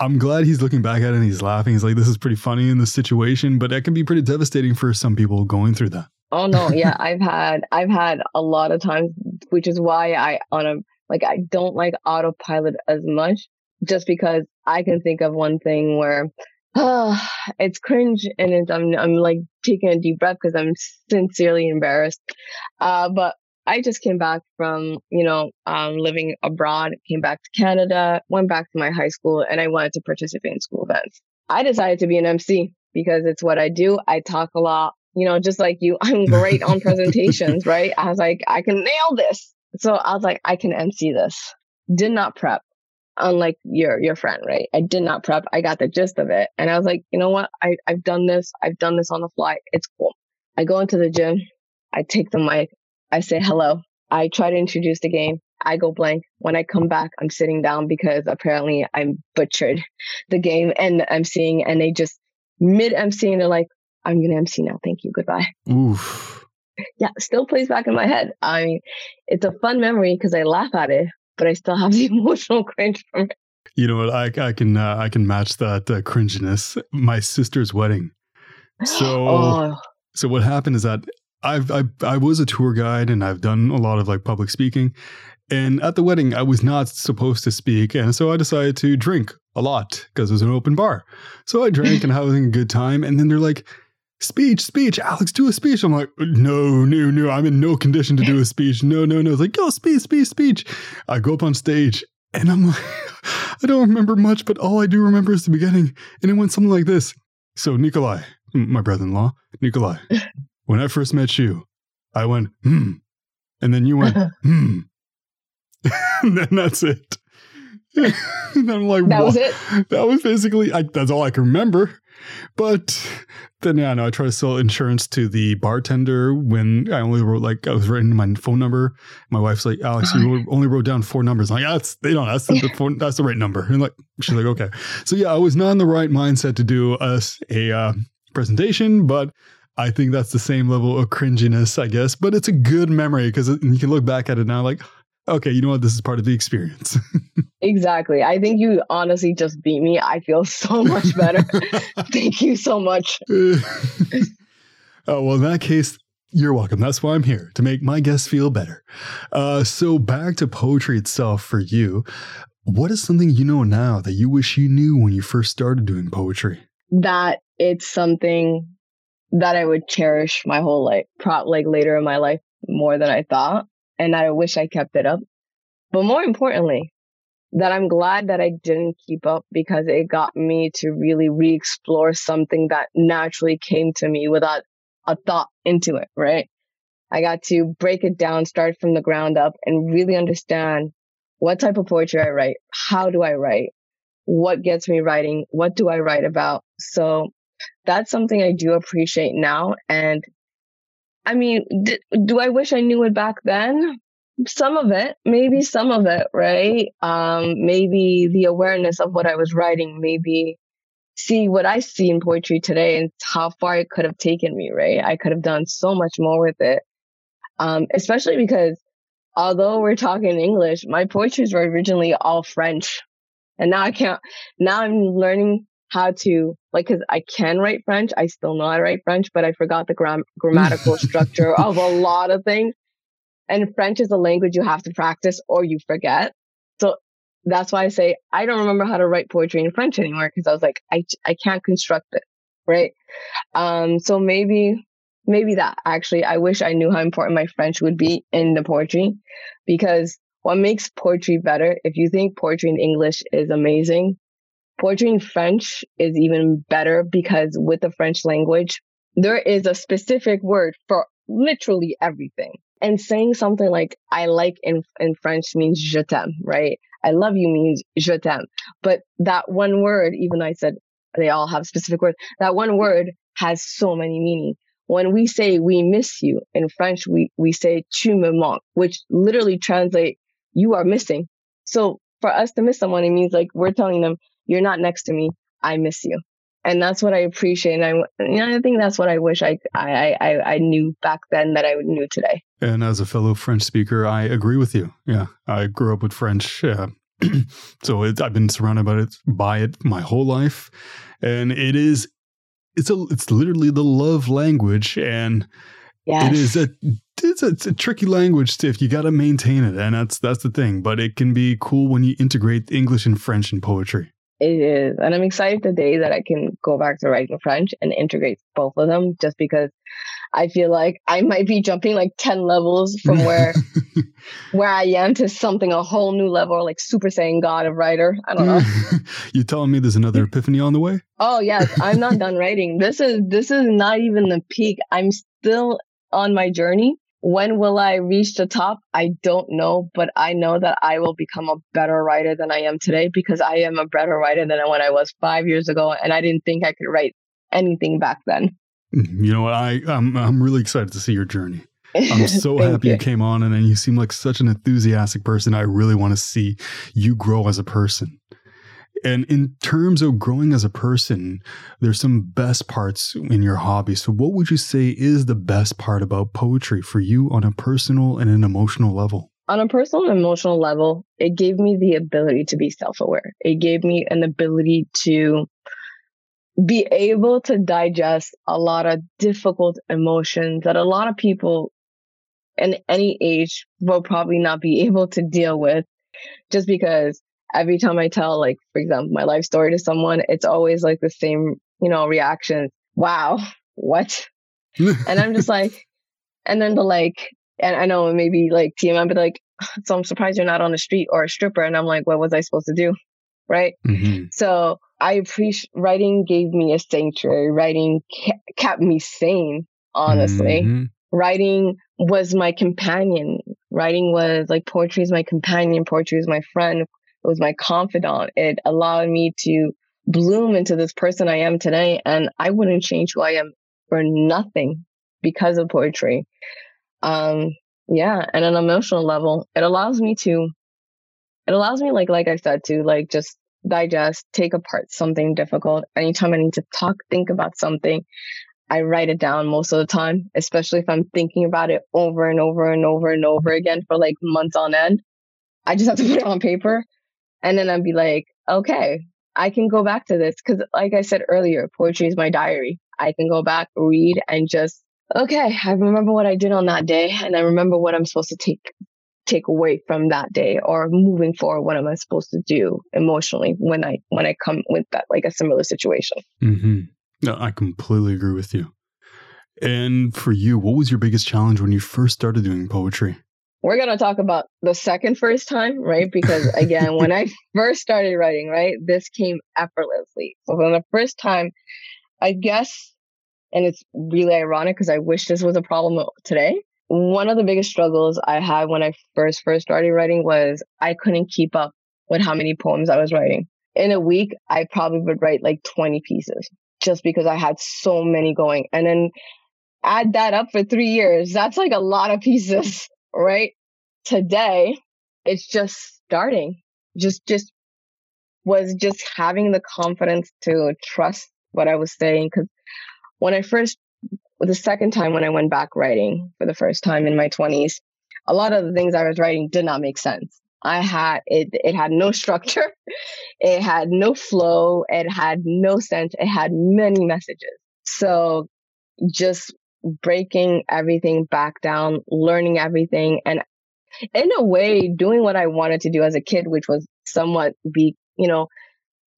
I'm glad he's looking back at it and he's laughing. He's like, "This is pretty funny in this situation," but that can be pretty devastating for some people going through that. Oh no, yeah, I've had I've had a lot of times, which is why I on a like I don't like autopilot as much just because I can think of one thing where uh, [sighs] it's cringe and it's, I'm, I'm like taking a deep breath because I'm sincerely embarrassed. Uh, but I just came back from, you know, um, living abroad, came back to Canada, went back to my high school and I wanted to participate in school events. I decided to be an MC because it's what I do. I talk a lot, you know, just like you, I'm great on presentations, [laughs] right? I was like, I can nail this. So I was like, I can MC this. Did not prep, unlike your your friend, right? I did not prep. I got the gist of it, and I was like, you know what? I I've done this. I've done this on the fly. It's cool. I go into the gym. I take the mic. I say hello. I try to introduce the game. I go blank. When I come back, I'm sitting down because apparently I'm butchered [laughs] the game and I'm seeing, and they just mid emceeing, they're like, I'm to MC now. Thank you. Goodbye. Oof. [laughs] Yeah, still plays back in my head. I mean, it's a fun memory because I laugh at it, but I still have [laughs] the emotional cringe from it. You know what? I, I can uh, I can match that uh, cringiness. My sister's wedding. So oh. so what happened is that I've I, I was a tour guide and I've done a lot of like public speaking. And at the wedding, I was not supposed to speak, and so I decided to drink a lot because it was an open bar. So I drank and having a good time. And then they're like, speech, speech, Alex, do a speech. I'm like, no, no, no, I'm in no condition to do a speech. No, no, no. It's like, go speech, speech, speech. I go up on stage and I'm like, [laughs] I don't remember much, but all I do remember is the beginning. And it went something like this. So, Nikolai, my brother in law, Nikolai, [laughs] when I first met you, I went, hmm. And then you went, hmm. [laughs] and then that's it. and I'm like, that was it. That was basically, I, that's all I can remember. But then, yeah, no, I try to sell insurance to the bartender when I only wrote like I was writing my phone number. My wife's like, Alex, you only wrote down four numbers. I'm like, that's they don't. That's the, [laughs] phone, that's the right number. And like, she's like, okay. So yeah, I was not in the right mindset to do us a uh, presentation, but I think that's the same level of cringiness, I guess. But it's a good memory because you can look back at it now, like, okay, you know what? This is part of the experience. [laughs] exactly. I think you honestly just beat me. I feel so [laughs] much better. [laughs] Thank you so much. oh, well, in that case, you're welcome. That's why I'm here to make my guests feel better. Uh, so, back to poetry itself for you. What is something you know now that you wish you knew when you first started doing poetry? That it's something that I would cherish my whole life, pro- like later in my life more than I thought and I wish I kept it up. But more importantly, that I'm glad that I didn't keep up because it got me to really re explore something that naturally came to me without a thought into it, right? I got to break it down, start from the ground up, and really understand what type of poetry I write. How do I write? What gets me writing? What do I write about? So that's something I do appreciate now. And I mean, d- do I wish I knew it back then? Some of it, maybe some of it, right? Um, maybe the awareness of what I was writing, maybe see what I see in poetry today and how far it could have taken me, right? I could have done so much more with it. Um, especially because although we're talking English, my poetries were originally all French. And now I can't, now I'm learning how to like because I can write French. I still know how to write French, but I forgot the gram- grammatical [laughs] structure of a lot of things. And French is a language you have to practice or you forget. So that's why I say I don't remember how to write poetry in French anymore because I was like I I can't construct it, right? Um, so maybe maybe that actually I wish I knew how important my French would be in the poetry because what makes poetry better if you think poetry in English is amazing Poetry in French is even better because with the French language, there is a specific word for literally everything. And saying something like I like in, in French means je t'aime, right? I love you means je t'aime. But that one word, even though I said they all have specific words, that one word has so many meanings. When we say we miss you in French, we, we say tu me manques, which literally translate you are missing. So for us to miss someone, it means like we're telling them you're not next to me. I miss you. And that's what I appreciate. And I, you know, I think that's what I wish I, I, I, I knew back then that I knew today. And as a fellow French speaker, I agree with you. Yeah. I grew up with French. Yeah. [clears throat] so it, I've been surrounded by it, by it my whole life. And it is, it's a, it's literally the love language. And yes. it is a it's a, it's a, tricky language if you got to maintain it and that's that's the thing but it can be cool when you integrate english and french in poetry it is. And I'm excited today that I can go back to writing French and integrate both of them just because I feel like I might be jumping like 10 levels from where [laughs] where I am to something a whole new level, like Super Saiyan God of writer. I don't know. [laughs] you telling me there's another epiphany on the way? Oh yes, I'm not [laughs] done writing. This is this is not even the peak. I'm still on my journey when will I reach the top? I don't know, but I know that I will become a better writer than I am today because I am a better writer than when I was five years ago, and I didn't think I could write anything back then. Mm-hmm. You know what? I I'm I'm really excited to see your journey. I'm [laughs] so happy you. you came on and, and you seem like such an enthusiastic person. I really want to see you grow as a person. And in terms of growing as a person, there's some best parts in your hobby. So, what would you say is the best part about poetry for you on a personal and an emotional level? On a personal and emotional level, it gave me the ability to be self aware. It gave me an ability to be able to digest a lot of difficult emotions that a lot of people in any age will probably not be [laughs] able to deal with just because every time I tell, like, for example, my life story to someone, it's always like the same, you know, reaction. Wow, what? [laughs] and I'm just like, and then the like, and I know maybe like TMI, but like, [sighs] so I'm surprised you're not on the street or a stripper. And I'm like, what was I supposed to do? Right. Mm-hmm. So I appreciate writing gave me a sanctuary. Writing kept me sane, honestly. Mm-hmm. Writing was my companion. Writing was like poetry is my companion. Poetry is my friend. Was my confidant. It allowed me to bloom into this person I am today. And I wouldn't change who I am for nothing because of poetry. Um, yeah. And an emotional level, it allows me to, it allows me, like, like I said, to like just digest, take apart something difficult. Anytime I need to talk, think about something, I write it down most of the time, especially if I'm thinking about it over and over and over and over again for like months on end. I just have to [laughs] put it on paper and then I'd be like, okay, I can go back to this. Cause like I said earlier, poetry is my diary. I can go back, read, and just, okay, I remember what I did on that day. And I remember what I'm supposed to take, take away from that day or moving forward. What am I supposed to do emotionally when I, when I come with that, like a similar situation? Mm-hmm. No, I completely agree with you. And for you, what was your biggest challenge when you first started doing poetry? We're going to talk about the second first time, right? Because [laughs] again, when I first started writing, right, this came effortlessly. So the first time, I guess, and it's really ironic because I wish this was a problem today. One of the biggest struggles I had when I first first started writing was I couldn't keep up with how many poems I was writing. In a week, I probably would write like 20 pieces just because I had so many going. And then add that up for three years. That's like a lot of pieces [laughs] right? Today, it's just starting. Just, just was just having the confidence to trust what I was saying. Cause when I first, the second time when I went back writing for the first time in my twenties, a lot of the things I was writing did not make sense. I had it it had no [laughs] structure, it had no flow, it had no sense, it had many messages. So just breaking everything back down, learning everything, and in a way, doing what I wanted to do as a kid, which was somewhat be, you know,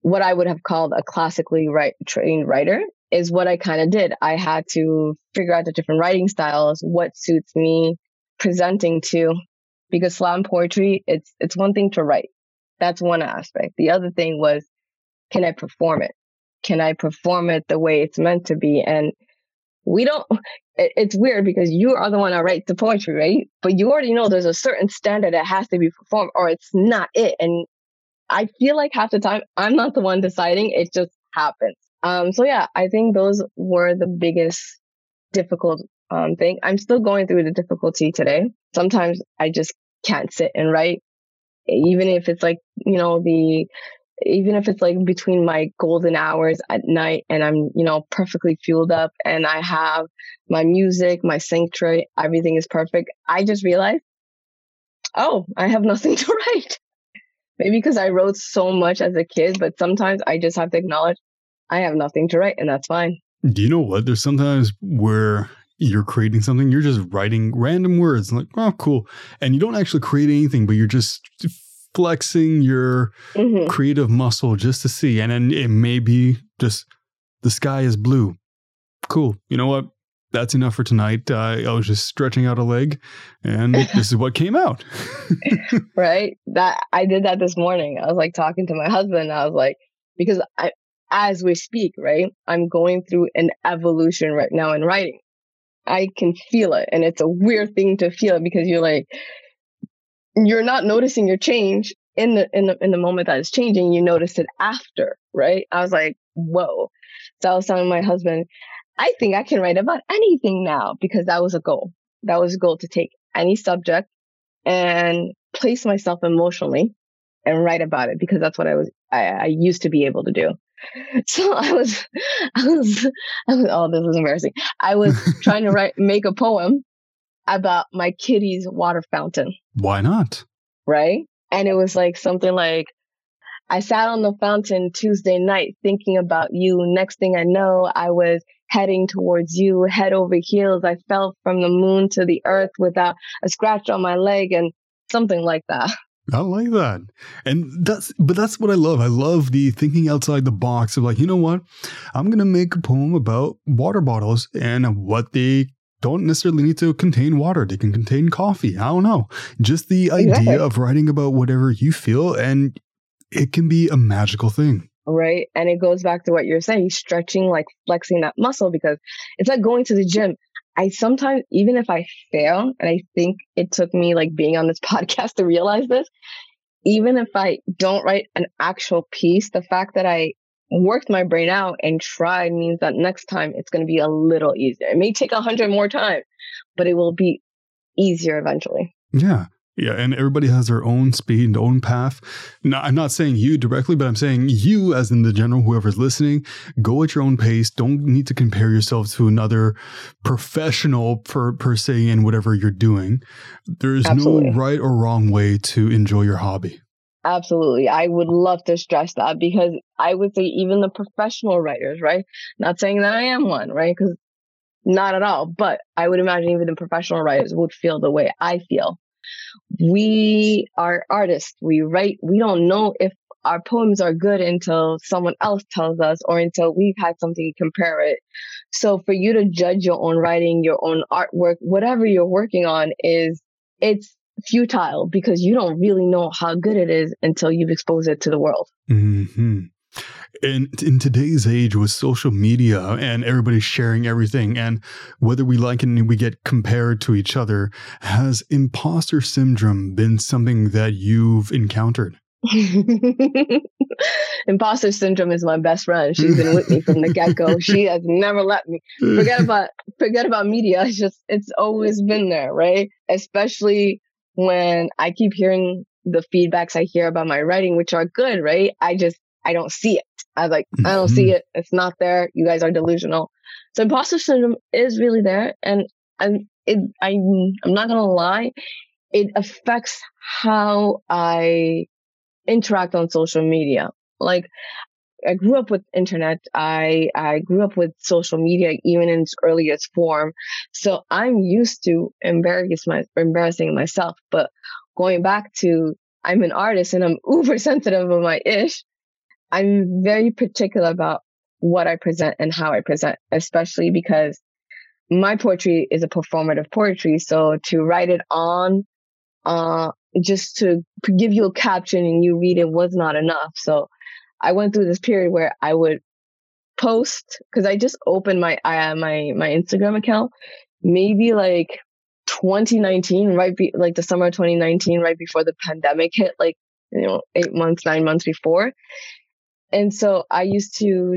what I would have called a classically right, trained writer is what I kind of did. I had to figure out the different writing styles, what suits me presenting to, because slam poetry, it's, it's one thing to write. That's one aspect. The other thing was, can I perform it? Can I perform it the way it's meant to be? And we don't it's weird because you are the one that writes the poetry right? But you already know there's a certain standard that has to be performed or it's not it. And i feel like half the time i'm not the one deciding it just happens. Um so yeah i think those were the biggest difficult um thing. I'm still going through the difficulty today. Sometimes i just can't sit and write even if it's like you know the even if it's like between my golden hours at night and I'm, you know, perfectly fueled up and I have my music, my sanctuary, everything is perfect. I just realized, oh, I have nothing [laughs] to write. Maybe because I wrote so much as a kid, but sometimes I just have to acknowledge I have nothing to write and that's fine. Do you know what? There's sometimes where you're creating something, you're just writing random words, like, oh, cool. And you don't actually create anything, but you're just flexing your mm-hmm. creative muscle just to see. And then it may be just the sky is blue. Cool. You know what? That's enough for tonight. Uh, I was just stretching out a leg, and [laughs] this is what came out. [laughs] right. That I did that this morning. I was like talking to my husband. I was like, because I, as we speak, right, I'm going through an evolution right now in writing. I can feel it, and it's a weird thing to feel because you're like, you're not noticing your change in the in the in the moment that it's changing. You notice it after, right? I was like, whoa. So I was telling my husband, I think I can write about anything now because that was a goal. that was a goal to take any subject and place myself emotionally and write about it because that's what I was I, I used to be able to do. [laughs] So I was [laughs] I was I was oh this is embarrassing. I was [laughs] trying to write make a poem about my kitty's water fountain. Why not? Right? And it was like something like I sat on the fountain Tuesday night thinking about you. Next thing I know, I was heading towards you, head over heels. I fell from the moon to the earth without a scratch on my leg and something like that. [laughs] I like that. And that's, but that's what I love. I love the thinking outside the box of like, you know what? I'm going to make a poem about water bottles and what they don't necessarily need to contain water. They can contain coffee. I don't know. Just the idea exactly. of writing about whatever you feel and it can be a magical thing. Right. And it goes back to what you're saying, stretching, like flexing that muscle because it's like going to the gym. I sometimes, even if I fail, and I think it took me like being on this [laughs] podcast to realize this, even if I don't write an actual piece, the fact that I worked my brain out and tried means that next time it's going to be a little easier. It may take a hundred more times, but it will be easier eventually. Yeah. Yeah, and everybody has their own speed and own path. Now, I'm not saying you directly, but I'm saying you, as in the general, whoever's listening, go at your own pace. Don't need to compare yourself to another professional per, per se in whatever you're doing. There's Absolutely. no right or wrong way to enjoy your hobby. Absolutely. I would love to stress that because I would say even the professional writers, right? Not saying that I am one, right? Because not at all. But I would imagine even the professional writers would feel the way I feel we are artists. We write, we don't know if our poems are good until someone else tells us or until we've had something to compare it. So for you to judge your own writing, your own artwork, whatever you're working on is, it's futile because you don't really know how good it is until you've exposed it to the world. Mm-hmm. In, in today's age with social media and everybody sharing everything and whether we like it and we get compared to each other has imposter syndrome been something that you've encountered? [laughs] Imposter syndrome is my best friend. She's been with me from the get-go. [laughs] She has never let me. Forget about forget about media. [laughs] It's just it's always been there right? Especially when i keep hearing the feedbacks i hear about my writing which are good right i just I don't see it. I was like, mm-hmm. I don't see mm-hmm. it. It's not there. You guys are delusional. So imposter syndrome is really there. And and it, I, I'm not going to lie. It affects how I interact on social media. Like I grew up with internet. I, I grew up with social media even in its earliest form. So I'm used to embarrass my, embarrassing myself. But going back to I'm an artist and I'm [laughs] uber sensitive of my ish. I'm very particular about what I present and how I present, especially because my poetry is a performative poetry. So to write it on, uh, just to give you a caption and you read it was not enough. So I went through this period where I would post because I just opened my uh, my my Instagram account maybe like 2019, right? Be, like the summer of 2019, right before the pandemic hit, like you know eight months, nine months before. And so I used to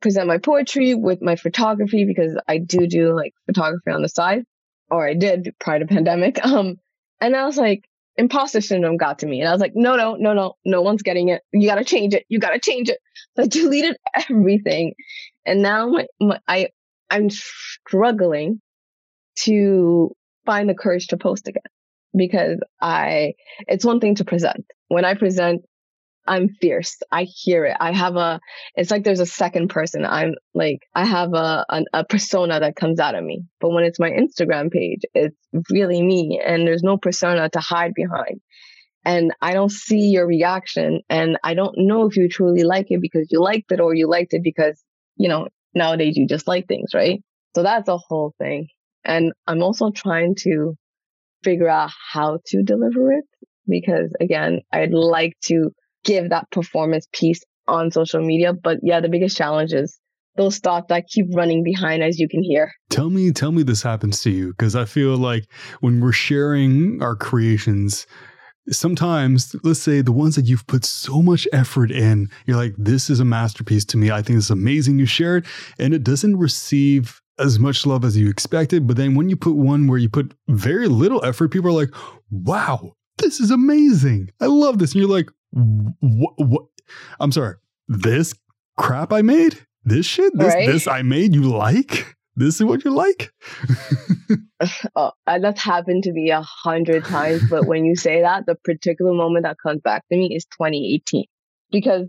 present my poetry with my photography because I do do like photography on the side, or I did prior to pandemic. [laughs] Um, and I was like, imposter syndrome got to me, and I was like, no, no, no, no, no one's getting it. You gotta change it. You gotta change it. So I [laughs] deleted everything, and now my, my I I'm struggling to find the courage to post again because I it's one thing to present. When I present, I'm fierce. I hear it. I have a, it's like there's a second person. I'm like, I have a, a, a, persona that comes out of me. But when it's my Instagram page, it's really me and there's no persona to hide behind. And I don't see your reaction. And I don't know if you truly like it because you liked it or you liked it because, you know, nowadays you just like things, right? So that's a whole thing. And I'm also trying to figure out how to deliver it because again, I'd like to give that performance piece on social media. But yeah, the biggest challenge is those thoughts that keep running behind as you can hear. Tell me, tell me this happens to you because I feel like when we're sharing our creations, sometimes let's say the ones that you've put so much effort in, you're like, this is a masterpiece to me. I think it's amazing. You share it and it doesn't receive as much love as you expected. But then when you put one where you put very little effort, people are like, wow, this is amazing. I love this. And you're like, what? what? I'm sorry, this crap I made? This shit? This, right? this I made you like? This is what you like? oh, [laughs] that's happened to me a hundred times. But when you say that, the particular moment that comes back to me is 2018. Because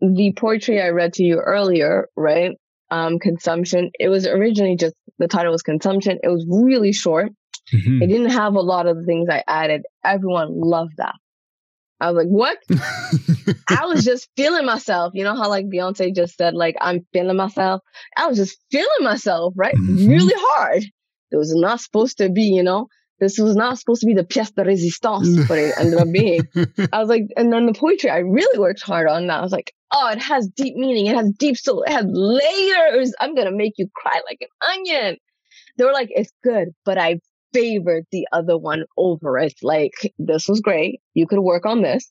the poetry I read to you earlier, right? Um, consumption, it was originally just the title was consumption. It was really short. Mm-hmm. It didn't have a lot of the things I added. Everyone loved that. I was like, what? [laughs] I was just feeling myself. You know how like Beyonce just said, like, I'm feeling myself. I was just feeling myself, right? Mm-hmm. Really hard. It was not supposed to be, you know, this was not supposed to be the pièce de résistance, but it ended up being. [laughs] I was like, and then the poetry, I really worked hard on that. I was like, oh, it has deep meaning. It has deep soul. It has layers. I'm going to make you cry like an onion. They were like, it's good, but I favored the other one over it. Like, this was great. You could work on this,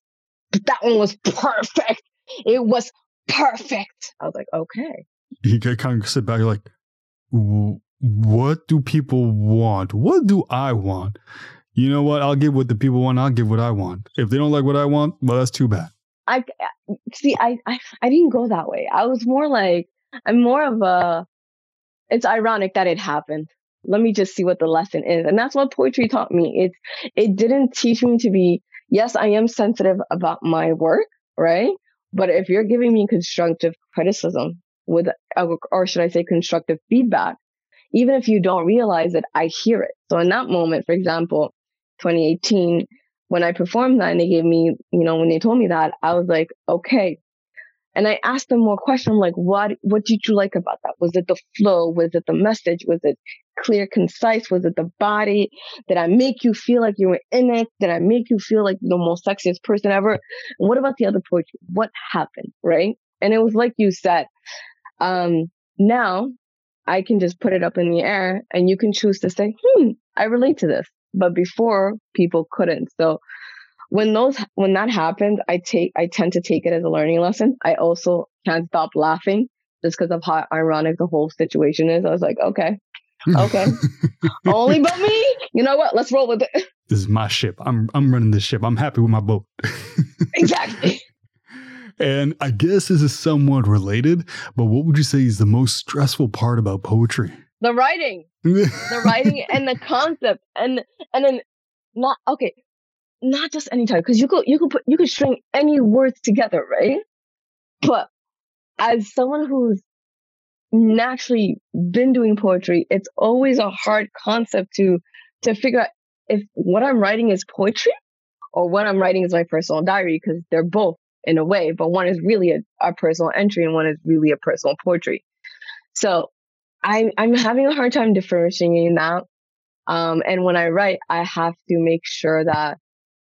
but that one was perfect. It was perfect. I was like, okay. You can kind of sit back, like, what do people want? What do I want? You know what? I'll give what the people want. I'll give what I want. If they don't like what I want, well, that's too bad. I see. I, I I didn't go that way. I was more like I'm more of a. It's ironic that it happened. Let me just see what the lesson is, and that's what poetry taught me. It's it didn't teach me to be. Yes, I am sensitive about my work, right? But if you're giving me constructive criticism with, uh, or should I say, constructive feedback, even if you don't realize it, I hear it. So in that moment, for example, 2018, when I performed that and they gave me, you know, when they told me that, I was like, okay. And I asked them more questions like, what, what did you like about that? Was it the flow? Was it the message? Was it clear, concise? Was it the body? Did I make you feel like you were in it? Did I make you feel like the most sexiest person ever? And what about the other poetry? What happened? Right. And it was like you said, um, now I can just put it up in the air and you can choose to say, hmm, I relate to this. But before people couldn't. So when those when that happens, I take I tend to take it as a learning lesson. I also can't stop laughing just because of how ironic the whole situation is. I was like, okay, okay, [laughs] only but me. You know what? Let's roll with it. [laughs] This is my ship. I'm I'm running this ship. I'm happy with my boat. [laughs] exactly. And I guess this is somewhat related, but what would you say is the most stressful part about poetry? The writing. the writing and the concept and and then not okay, not just any type because you could you could put you could string any words together, right? But as someone who's naturally been doing poetry, it's always a hard concept to to figure out if what I'm writing is poetry or what I'm writing is my personal diary because they're both in a way, but one is really a, a personal entry and one is really a personal portrait. So I'm I'm having a hard time differentiating that. Um, and when I write, I have to make sure that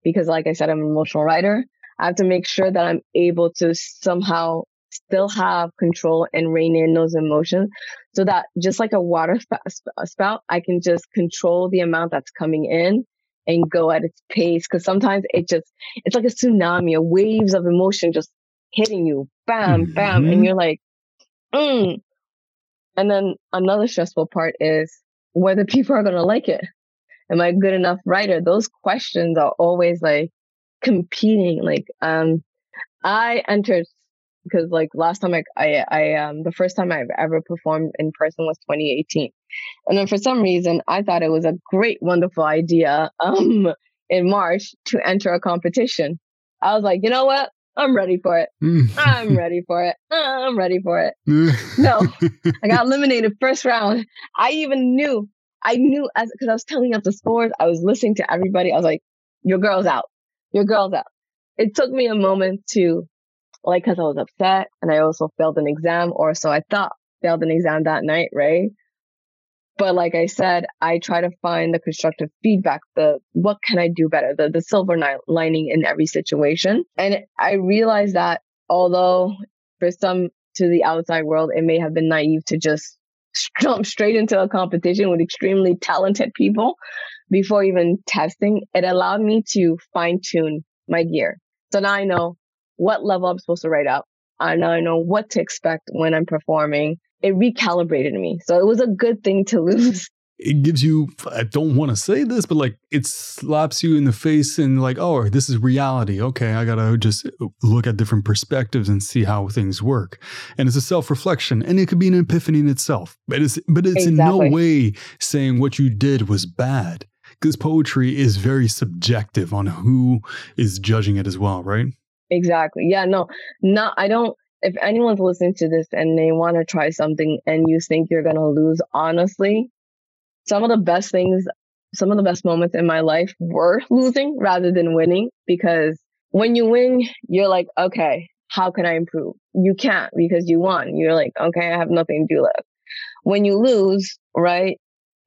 because, like I said, I'm an emotional writer. I have to make sure that I'm able to somehow still have control and rein in those emotions so that just like a water spout, I can just control the amount that's coming in and go at its pace. Cause sometimes it just, it's like a tsunami, a waves of emotion just hitting you, bam, bam. Mm-hmm. And you're like, mm. And then another stressful part is whether people are going to like it. Am I a good enough writer? Those questions are always like competing. Like, um, I entered because like last time I, I, I, um, the first time I've ever performed in person was 2018. And then for some reason, I thought it was a great, wonderful idea, um, in March to enter a competition. I was like, you know what? I'm ready for it. I'm [laughs] ready for it. I'm ready for it. [laughs] no, I got eliminated first round. I even knew, I knew as, cause I was telling up the scores. I was listening to everybody. I was like, your girl's out. Your girl's out. It took me a moment to like because I was upset and I also failed an exam, or so I thought failed an exam that night, right? But like I said, I try to find the constructive feedback, the what can I do better, the the silver lining in every situation. And I realized that although for some to the outside world, it may have been naive to just [laughs] jump straight into a competition with extremely talented people before even testing, it allowed me to fine tune my gear. So now I know what level I'm supposed to write up. I now I know what to expect when I'm performing. it recalibrated me. So it was a good thing to [laughs] lose. It gives you, I don't want to say this, but like it slaps you in the face and like, oh, this is reality. Okay, I got to just uh, look at different perspectives and see how things work. And it's a self reflection and it could be an epiphany in itself. But it's, but it's exactly. in no way saying what you did was bad because poetry is very subjective on who is judging it as well, right? Exactly. Yeah, no, not, I don't, if anyone's listening to this and they want to try something and you think you're going to lose, honestly, some of the best things, some of the best moments in my life were [laughs] losing rather than winning because when you win, you're like, okay, how can I improve? You can't because you won. You're like, okay, I have nothing to do left. When you lose, right?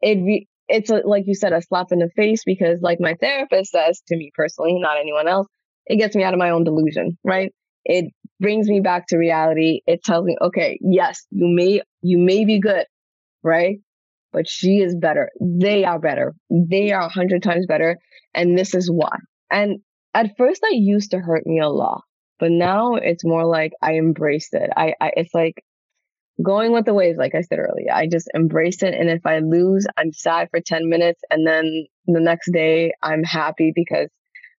It it's a, like you said, a slap in the face because like my therapist says to me personally, not anyone else, it gets me out of my own delusion, right? It brings me back to reality. It tells me, okay, yes, you may, you may be good, right? But she is better. They are better. They are a hundred times better. And this is why. And at first that used to hurt me a lot, but now it's more like I embraced it. I, I it's like going with the waves, like I said earlier. I just embrace it. And if I lose, I'm sad for 10 minutes. And then the next day I'm happy because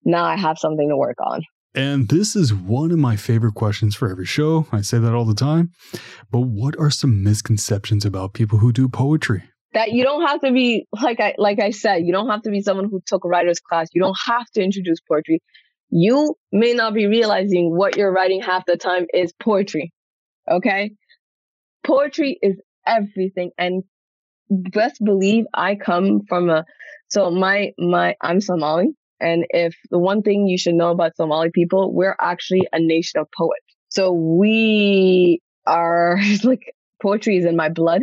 now I have something to work on. And this is one of my favorite questions for every show. I say that all the time. But what are some misconceptions about people who do poetry? That you don't have to be like I like I said, you don't have to be someone who took a writer's class. You don't have to introduce poetry. You may not be realizing what you're writing half the time is poetry. Okay? Poetry is everything and best believe I come from a so my my I'm Somali and if the one thing you should know about Somali people, we're actually a nation of poets. So we are [laughs] like poetry is in my blood.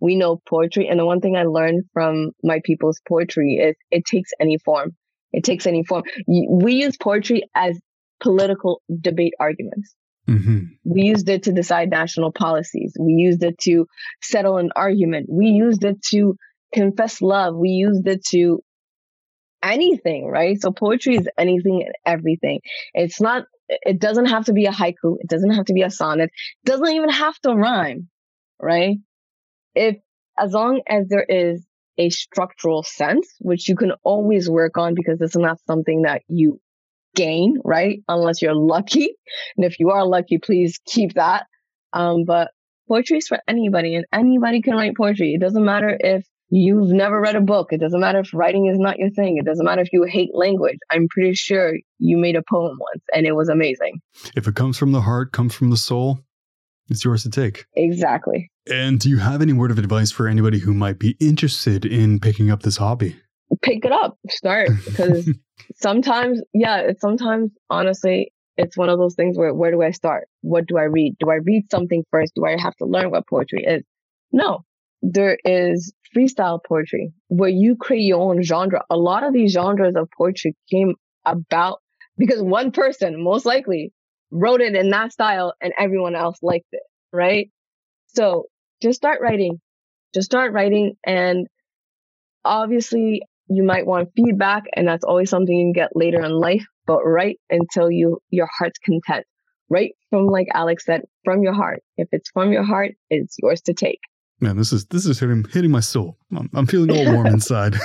We know poetry. And the one thing I learned from my people's poetry is it takes any form. It takes any form. We use poetry as political debate arguments. Mm-hmm. We used it to decide national policies. We used it to settle an argument. We used it to confess love. We used it to anything, right? So poetry is anything and everything. It's not, it doesn't have to be a haiku. It doesn't have to be a sonnet. It doesn't even have to rhyme, right? If, as long as there is a structural sense, which you can always work on because it's not something that you gain, right? Unless you're lucky. And if you are lucky, please keep that. Um, but poetry is for anybody and anybody can write poetry. It doesn't matter if you've never read a book. It doesn't matter if writing is not your thing. It doesn't matter if you hate language. I'm pretty sure you made a poem once and it was amazing. If it comes from the heart, comes from the soul, it's yours to take. Exactly. And do you have any word of advice for anybody who might be interested in picking up this hobby? Pick it up, start [laughs] because sometimes, yeah, it's sometimes honestly, it's one of those things where where do I start? What do I read? Do I read something first? Do I have to learn what poetry is? No, there is freestyle poetry where you create your own genre. A lot of these genres of poetry came about because one person most likely wrote it in that style and everyone else liked it, right? So just start writing, just start writing. And obviously you might want feedback and that's always something you can get later in life, but write until you, your heart's content. Right from like Alex said, from your heart. If it's from your heart, it's yours to take. Man, this is this is hitting hitting my soul. I'm, I'm feeling all warm [laughs] inside.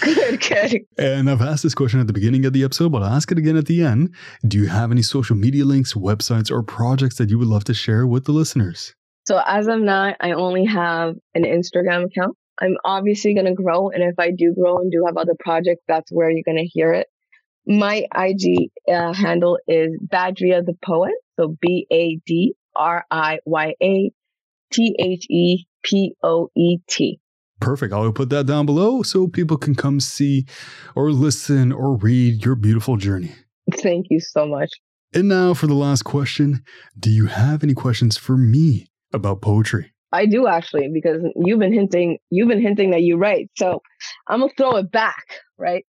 good, good. And I've asked this question at the beginning of the episode, but I'll ask it again at the end. Do you have any social media links, websites, or projects that you would love to share with the listeners? So as of now, I only have an Instagram account. I'm obviously going to grow, and if I do grow and do have other projects, that's where you're going to hear it. My IG uh, handle is Badriya the Poet, so B A D R I Y A T H E P O E T. Perfect. I will put that down below so people can come see or listen or read your beautiful journey. Thank you so much. And now for the last question Do you have any questions for me about poetry? I do actually, because you've been hinting, you've been hinting that you write. So I'm gonna throw it back, right?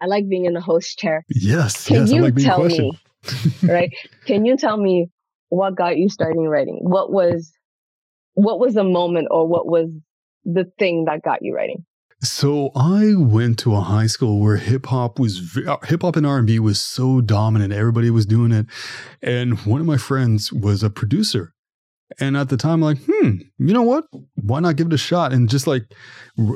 I like being in the host chair. Yes. Can yes, you like tell me, [laughs] right? Can you tell me what got you starting writing? What was what was the moment or what was the thing that got you writing? So I went to a high school where hip hop was uh, hip hop and R and B was so dominant. Everybody was doing it, and one of my friends was a producer, And at the time, like, hmm, you know what? Why not give it a shot? And just like,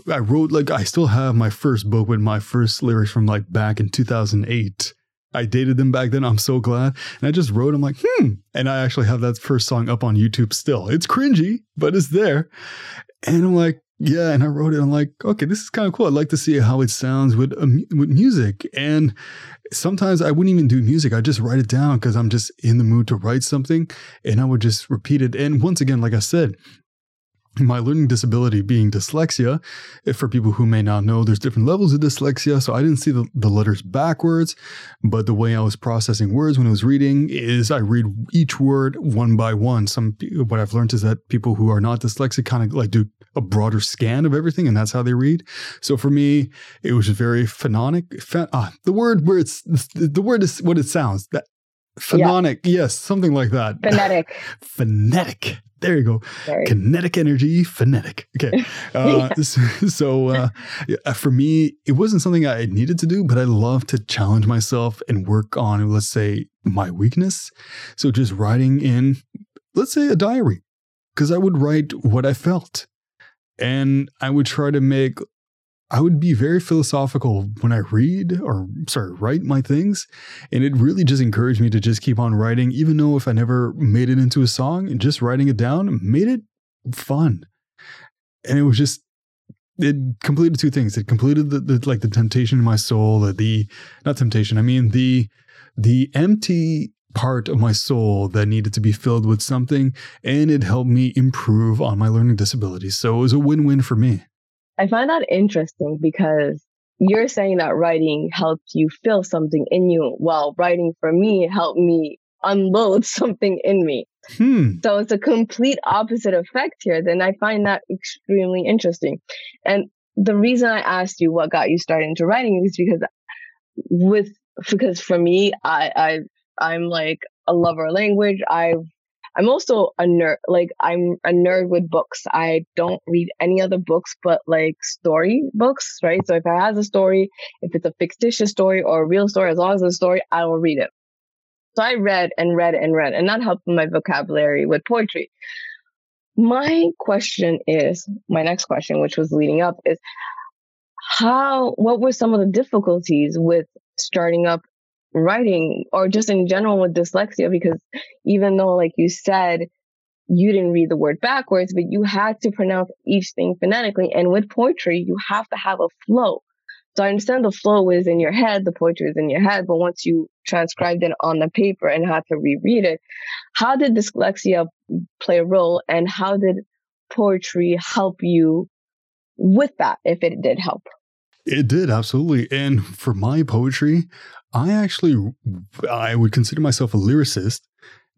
I wrote, like, I still have my first book with my first lyrics from like back in 2008. I dated them back then. I'm so glad. And I just wrote, I'm like, hmm. And I actually have that first song up on YouTube still. It's cringy, but it's there. And I'm like, yeah, and I wrote it. I'm like, okay, this is kind of cool. I'd like to see how it sounds with um, with music. And sometimes I wouldn't even do music. I just write it down because I'm just in the mood to write something, and I would just repeat it. And once again, like I said, my learning disability being dyslexia, if for people who may not know, there's different levels of dyslexia. So I didn't see the, the letters backwards, but the way I was processing words when I was reading is I read each word one by one. Some what I've learned is that people who are not dyslexic kind of like do a broader scan of everything, and that's how they read. So for me, it was very phononic. Ph- ah, the word where it's the word is what it sounds. That phononic, yeah. yes, something like that. Phonetic. [laughs] Phonetic there you go. Kinetic energy, phonetic. Okay. [laughs] Uh, yeah. So, uh, for me, it wasn't something I needed to do, but I love to challenge myself and work on, let's say, my weakness. So, just writing in, let's say, a diary, because I would write what I felt. And I would try to make I would be very philosophical when I read or sorry, write my things. And it really just encouraged me to just keep on writing, even though if I never made it into a song and just writing it down made it fun. And it was just it completed two things. It completed the, the like the temptation in my soul, the, the not temptation, I mean the the empty part of my soul that needed to be filled with something, and it helped me improve on my learning disabilities. So it was a win-win for me. I find that interesting because you're saying that writing helped you feel something in you, while writing for me helped me unload [laughs] something in me. Hmm. So it's a complete opposite effect here. Then I find that extremely interesting. And the reason I asked you what got you started into writing is because with because for me, I I I'm like a lover of language. I've I'm also a nerd. Like I'm a nerd with books. I don't read any other books but like story books, right? So if it has a story, if it's a fictitious story or a real story, as long as it's a story, I will read it. So I read and read and read, and that helped my vocabulary with poetry. My question is, my next question, which was leading up, is how, what were some of the difficulties with starting up writing or just in general with dyslexia because even though like you said you didn't read the word backwards but you had to pronounce each thing phonetically. And with poetry you have to have a flow. So i understand the flow is in your head the poetry is in your head but once you transcribed it on the paper and had to reread it how did dyslexia play a role and how did poetry help you with that if it did help? It did absolutely. And for my poetry I actually I would consider myself a lyricist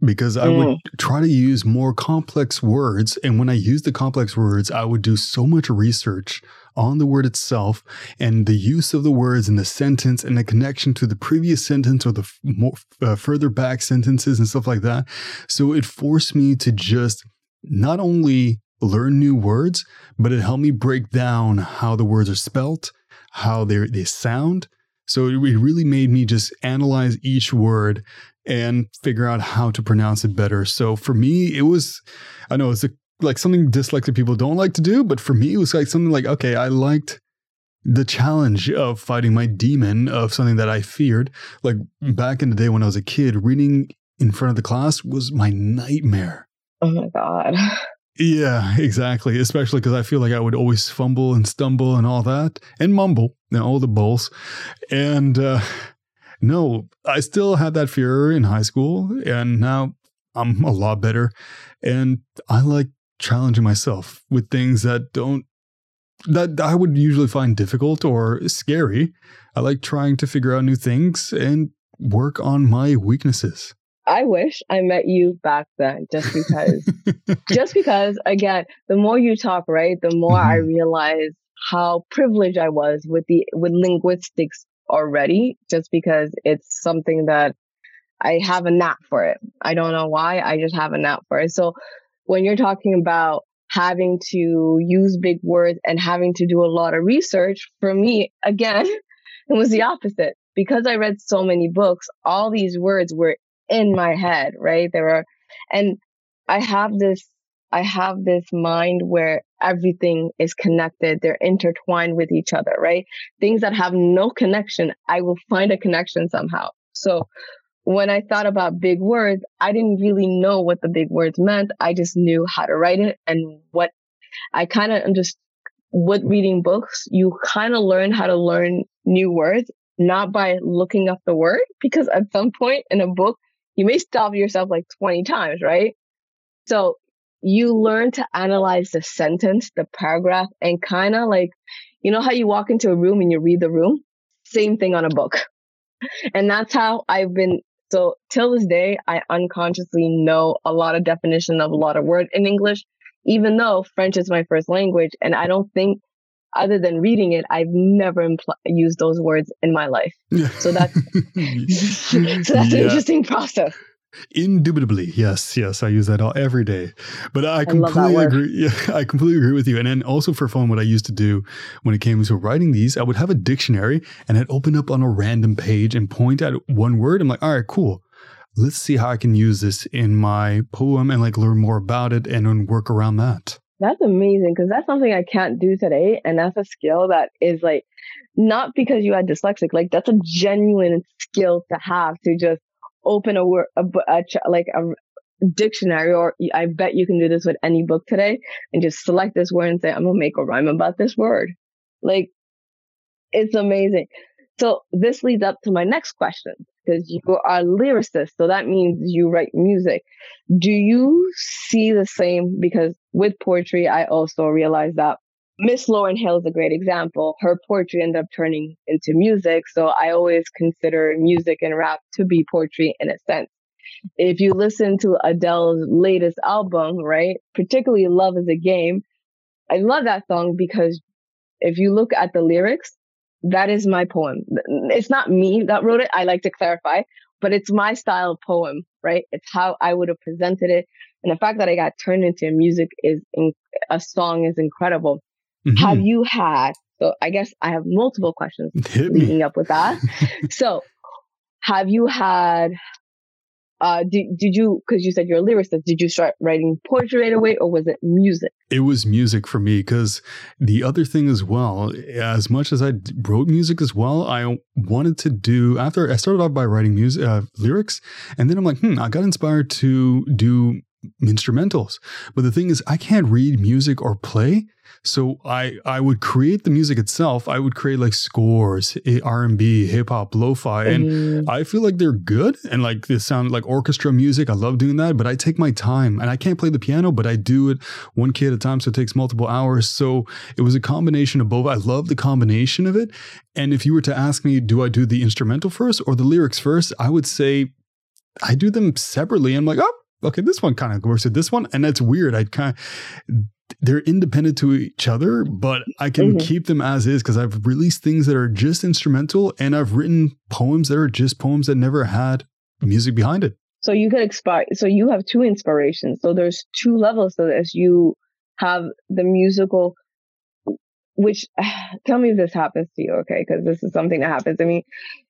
because I mm. would try to use more complex words and when I use the complex words I would do so much research on the word itself and the use of the words in the sentence and the connection to the previous sentence or the more, uh, further back sentences and stuff like that so it forced me to just not only learn new words but it helped me break down how the words are spelt how they they sound so it really made me just analyze each word and figure out how to pronounce it better. So for me, it was, I know it's like something dyslexic people don't like to do, but for me, it was like something like, okay, I liked the challenge of fighting my demon of something that I feared. Like back in the day when I was a kid, reading in front of the class was my nightmare. Oh my God. [laughs] Yeah, [laughs] exactly. Especially because I feel like I would always fumble and stumble and all that and mumble and all the bulls. And uh, no, I still had that fear in high school. And now I'm a lot better. And I like challenging myself with things that don't, that I would usually find difficult or scary. I like trying to figure out new things and work on my weaknesses. I wish I met you back then just because, [laughs] just because, again, the more you talk, right, the more mm-hmm. I realize how privileged I was with the, with linguistics already, just because it's something that I have a knack for it. I don't know why. I just have a knack for it. So when you're talking about having to use big words and having to do a lot of research, for me, again, [laughs] it was the opposite. Because I read so many books, all these words were in my head, right? There are, and I have this I have this mind where everything is connected. They're intertwined with each other, right? Things that have no connection, I will find a connection somehow. So when I thought about big words, I didn't really know what the big words meant. I just knew how to write it and what I kind of understood with reading books, you kind of learn how to learn new words, not by looking up the word, because at some point in a book, you may stop yourself like 20 times, right? So you learn to analyze the sentence, the paragraph, and kind of like, you know how you walk into a room and you read the room? Same thing on a book. [laughs] And that's how I've been. So till this day, I unconsciously know a lot of definition of a lot of words in English, even though French is my first language. And I don't think other than reading it, I've never impl- used those words in my life. [laughs] So that's, [laughs] so that's yeah. an interesting process. Indubitably, yes, yes, I use that all every day. But I, I completely agree. [laughs] Yeah, I completely agree with you. And then also for fun, what I used to do when it came to writing these, I would have a dictionary and I'd open up on a random page and point at one word. I'm like, all right, cool. Let's see how I can use this in my poem and like learn more about it and then work around that. That's amazing because that's something I can't do today. And that's a skill that is like, not because you had dyslexic, like that's a genuine skill to have to just open a word, a, a, like a dictionary, or I bet you can do this with any book today and just select this word and say, I'm going to make a rhyme about this word. Like, it's amazing. So this leads up to my next question because you are a lyricist. So that means you write music. Do you see the same? Because with poetry, I also realized that Miss Lauryn Hill is a great example. Her poetry ended up turning into music. So I always consider music and rap to be poetry in a sense. If you listen to Adele's latest album, right, particularly Love is a Game, I love that song because if you look at the lyrics, that is my poem. It's not me that wrote it. I like to clarify, but it's my style of poem, right? It's how I would have presented it. And the fact that I got turned into a music is in, a song is incredible. Mm-hmm. Have you had, so I guess I have multiple questions leading up with that. [laughs] so have you had, uh, did, did you, cause you said you're a lyricist, did you start writing poetry right away or was it music? It was music for me because the other thing as well, as much as I wrote music as well, I wanted to do, after I started off by writing music, uh, lyrics, and then I'm like, hmm, I got inspired to do instrumentals. But the thing is, I can't read music or play. So I I would create the music itself. I would create like scores, R and B, hip hop, lo-fi, and mm. I feel like they're good and like they sound like orchestra music. I love doing that, but I take my time and I can't play the piano, but I do it one key at a time, so it takes multiple hours. So it was a combination of both. I love the combination of it. And if you were to ask me, do I do the instrumental first or the lyrics first? I would say I do them separately. I'm like, oh, okay, this one kind of works with this one, and that's weird. I kind of they're independent to each other, but I can mm-hmm. keep them as is because I've released things that are just instrumental and I've written poems that are just poems that never had music behind it. So you could expire. So you have two inspirations. So there's two levels to this. You have the musical, which [sighs] tell me if this happens to you, okay? Because this is something that happens. I mean,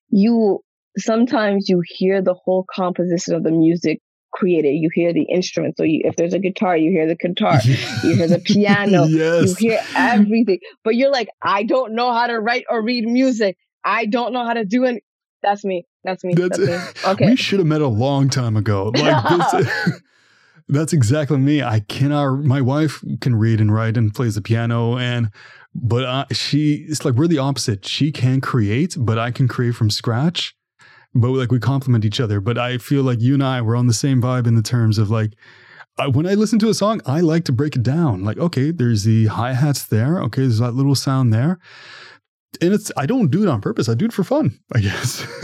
you sometimes you hear the whole composition of the music created. You hear the instrument. So you, if there's a guitar, you hear the guitar. you hear the [laughs] piano. Yes. You hear everything. But you're like, I don't know how to write or read music. I don't know how to do it. That's me. That's me. That's, that's me. [laughs] Okay. We should have met a long time ago. Like [laughs] this. that's exactly me. I cannot. My wife can read and write and plays the piano, and but uh, she it's like we're the opposite. She can create, but I can create from scratch but like we complement each other. But I feel like you and I were on the same vibe in the terms of like, I, when I listen to a song, I like to break it down. Like, okay, there's the hi hats there. Okay, there's that little sound there, and it's I don't do it on purpose. I do it for fun, I guess. [laughs]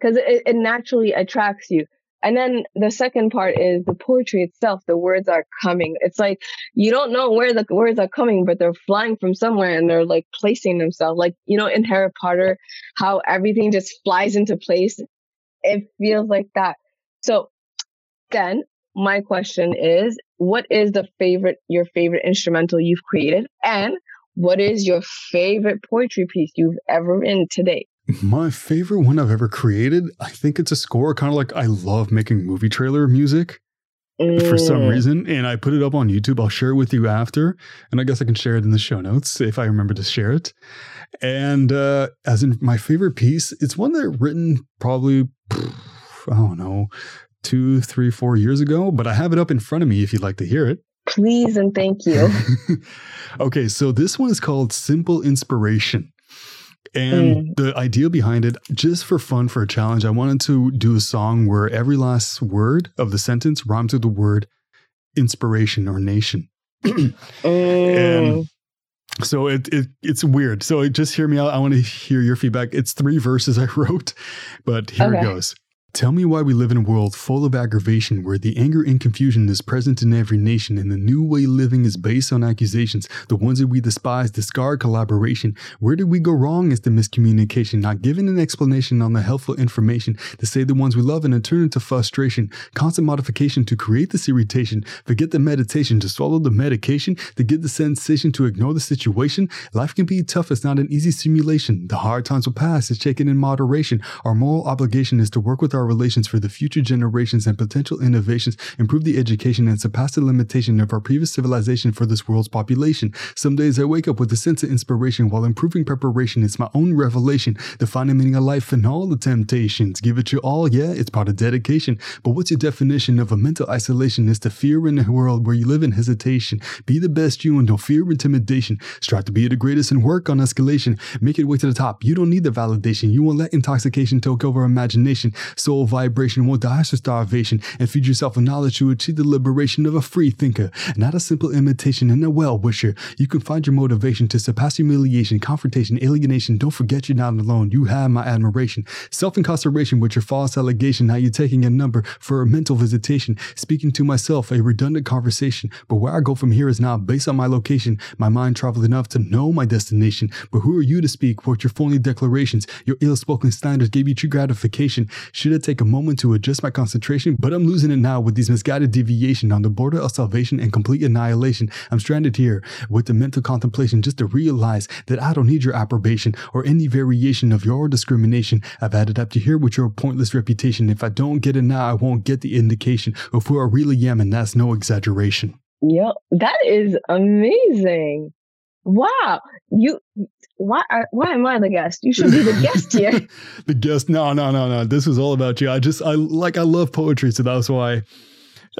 Because it, it naturally attracts you. And then the second part is the poetry itself. The words are coming. It's like you don't know where the words are coming, but they're flying from somewhere and they're like placing themselves. Like, you know, in Harry Potter, how everything just flies into place. It feels like that. So then my question is, what is the favorite, your favorite instrumental you've created? And what is your favorite poetry piece you've ever written to date? My favorite one I've ever created, I think it's a score, kind of like I love making movie trailer music. mm. for some Mm. reason, and I put it up on YouTube. I'll share it with you after, and I guess I can share it in the show notes if I remember to share it. And uh, as in my favorite piece, it's one that i written probably I don't know two, three, four years ago, but I have it up in front of me if you'd like to hear it. Please and thank you. [laughs] okay, so this one is called Simple Inspiration. And the idea behind it, just for fun, for a challenge, I wanted to do a song where every last word of the sentence rhymes with the word inspiration or nation. Mm. [clears throat] And so it, it it's weird. So just hear me out. I want to hear your feedback. It's three verses I [laughs] wrote, but here it goes. Tell me why we live in a world full of aggravation where the anger and confusion is present in every nation and the new way living is based on accusations. The ones that we despise discard collaboration. Where did we go wrong is the miscommunication, not giving an explanation on the helpful information to say the ones we love and turn into frustration. Constant modification to create this irritation. Forget the meditation to swallow the medication to get the sensation to ignore the situation. Life can be tough. It's not an easy simulation. The hard times will pass. It's taken in moderation. Our moral obligation is to work with our relations for the future generations and potential innovations, improve the education and surpass the limitation of our previous civilization for this world's population. Some days I wake up with a sense of inspiration while improving preparation. It's my own revelation. Defining meaning of life and all the temptations. Give it your all, yeah, it's part of dedication. But what's your definition of a mental isolation? It's the fear in a world where you live in hesitation. Be the best you and don't fear intimidation. Strive to be the greatest and work on escalation. Make it way to the top. You don't need the validation. You won't let intoxication take over imagination. Soul vibration won't die to starvation. And feed yourself with knowledge to achieve the liberation of a free thinker. Not a simple imitation and a well wisher. You can find your motivation to surpass humiliation, confrontation, alienation. Don't forget you're not alone. You have my admiration. Self incarceration with your false allegation. Now you're taking a number for a mental visitation. Speaking to myself, a redundant conversation. But where I go from here is not based on my location. My mind traveled enough to know my destination. But who are you to speak What your phony declarations? Your ill spoken standards gave you true gratification. Should I take a moment to adjust my concentration? But I'm losing it now with these misguided deviation on the border of salvation and complete annihilation. I'm stranded here with the mental contemplation just to realize that I don't need your approbation or any variation of your discrimination. I've added up to here with your pointless reputation. If I don't get it now, I won't get the indication of who I really am, and that's no exaggeration. Yep, that is amazing. Wow. You why are, why am I the guest? You should be the guest here. [laughs] the guest, no, no, no, no. This was all about you. I just, I like, I love poetry, so that's why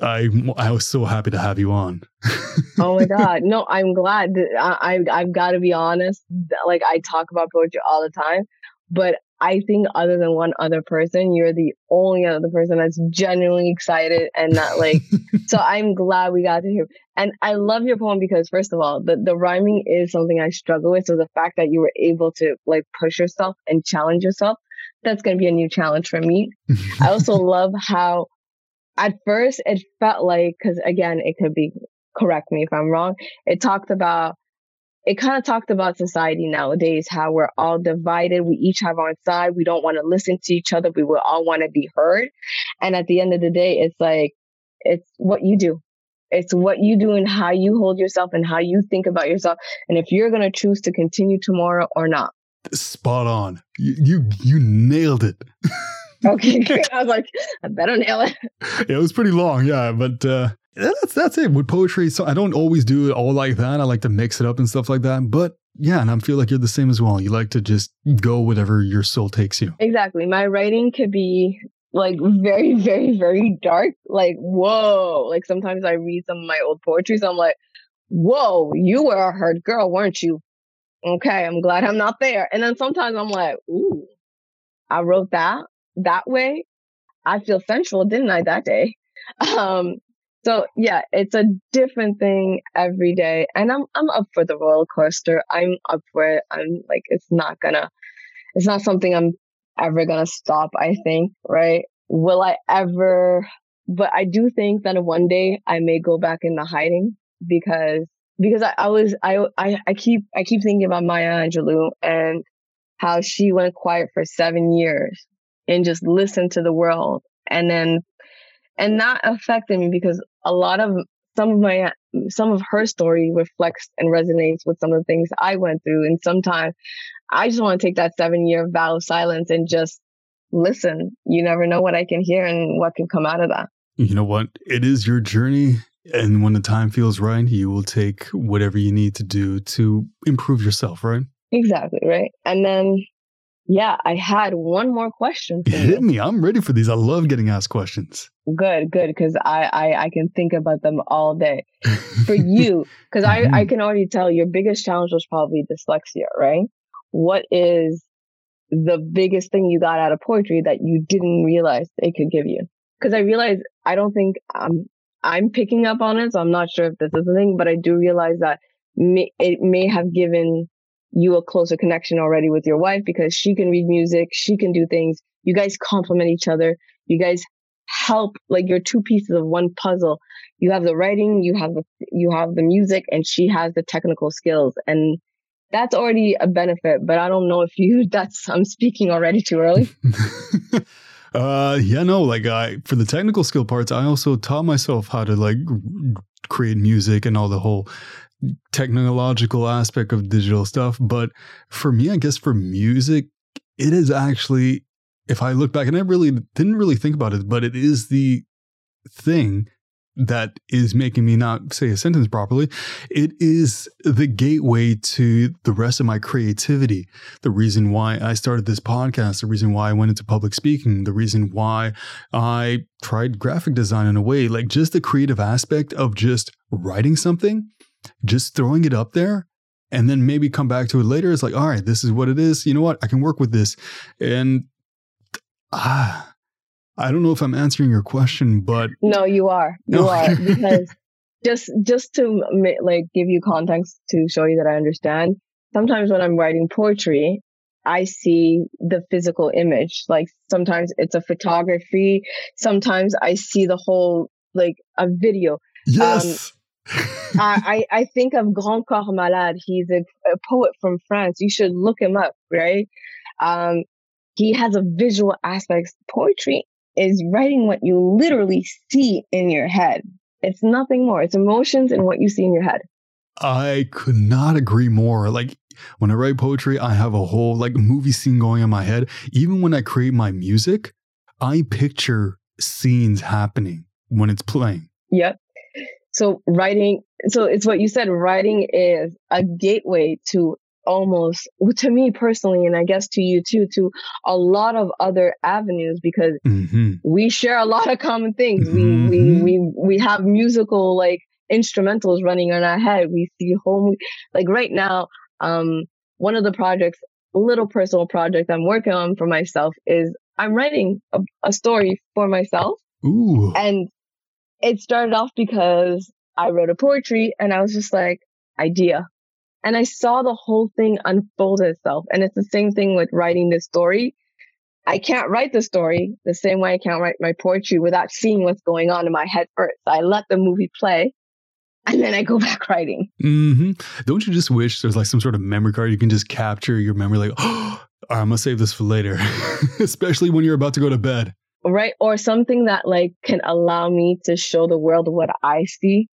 I, I was so happy to have you on. [laughs] oh my god. No, I'm glad that I, I I've got to be honest. Like I talk about poetry all the time, but I think other than one other person, you're the only other person that's genuinely excited and not like. [laughs] so I'm glad we got to hear. And I love your poem because first of all, the the rhyming is something I struggle with. So the fact that you were able to like push yourself and challenge yourself, that's going to be a new challenge for me. [laughs] I also love how at first it felt like because again, it could be correct me if I'm wrong. It talked about it kind of talked about society nowadays, how we're all divided. We each have our side. We don't want to listen to each other. We will all want to be heard. And at the end of the day, it's like, it's what you do. It's what you do and how you hold yourself and how you think about yourself. And if you're going to choose to continue tomorrow or not. Spot on. You, you, you nailed it. [laughs] Okay. [laughs] I was like, I better nail it. it was pretty long, yeah, but uh, that's that's it with poetry. So I don't always do it all like that. I like to mix it up and stuff like that. But yeah, and I feel like you're the same as well. You like to just go whatever your soul takes you. Exactly. My writing could be like very, [laughs] very, very dark. Like, whoa. Like sometimes I read some of my old poetry, so I'm like, whoa, you were a hurt girl, weren't you? Okay, I'm glad I'm not there. And then sometimes I'm like, ooh, I wrote that that way. I feel sensual, didn't I, that day? [laughs] Um, so yeah, it's a different thing every day. And I'm I'm up for the roller coaster. I'm up for it. I'm like it's not gonna it's not something I'm ever gonna stop, I think, right? Will I ever but I do think that one day I may go back into hiding because because I, I was I, I I keep I keep thinking about Maya Angelou and how she went quiet for seven years and just listened to the world and then and that affected me because a lot of some of my some of her story reflects and resonates with some of the things I went through and sometimes I just want to take that seven year vow of silence and just listen. You never know what I can hear and what can come out of that. you know what? It is your journey. And when the time feels right, you will take whatever you need to do to improve yourself, right? Exactly, right? And then, yeah, I had one more question. For Hit me. I'm ready for these. I love getting asked questions. Good, good, because I, I I can think about them all day. For [laughs] you, because I I mm-hmm. can already tell your biggest challenge was probably dyslexia, right? What is the biggest thing you got out of poetry that you didn't realize it could give you? Because I realize I don't think I'm I'm picking up on it, so I'm not sure if this is the thing, but I do realize that may, it may have given you a closer connection already with your wife because she can read music, she can do things. You guys complement each other. You guys help like you're two pieces of one puzzle. You have the writing, you have the you have the music, and she has the technical skills, and that's already a benefit. But I don't know if you [laughs] that's I'm speaking already too early. [laughs] uh yeah no like i for the technical skill parts i also taught myself how to like create music and all the whole technological aspect of digital stuff but for me i guess for music it is actually if i look back and i really didn't really think about it but it is the thing that is making me not say a sentence properly. It is the gateway to the rest of my creativity. The reason why I started this podcast, the reason why I went into public speaking, the reason why I tried graphic design in a way, like just the creative aspect of just writing something, just throwing it up there. And then maybe come back to it later. It's like, all right, this is what it is. You know what? I can work with this. And ah, I don't know if I'm answering your question, but no, you are. You No. are [laughs] because just just to like give you context to show you that I understand. Sometimes when I'm writing poetry, I see the physical image. Like sometimes it's a photography. Sometimes I see the whole like a video. yes. I, [laughs] I I think of Grand Corps Malade. He's a, a poet from France. You should look him up, right? Um, he has a visual aspect. Poetry is writing what you literally see in your head. It's nothing more. It's emotions and what you see in your head. I could not agree more. Like when I write poetry, I have a whole like movie scene going in my head. Even when I create my music, I picture scenes happening when it's playing. Yep. So writing, so it's what you said. Writing is a gateway to almost to me personally, and I guess to you too, to a lot of other avenues because hmm we share a lot of common things. We Mhm. we we we have musical like instrumentals running in our head. We see home like right now. Um, one of the projects, little personal project I'm working on for myself is I'm writing a, a story for myself, Ooh. and it started off because I wrote a poetry, and I was just like idea. And I saw the whole thing unfold itself. And it's the same thing with writing this story. I can't write the story the same way I can't write my poetry without seeing what's going on in my head first. I let the movie play and then I go [laughs] back writing. Mm-hmm. Don't you just wish there's like some sort of memory card you can just capture your memory? Like, oh, I'm gonna save this for later, [laughs] especially when you're about to go to bed. Right. Or something that like can allow me to show the world what I see.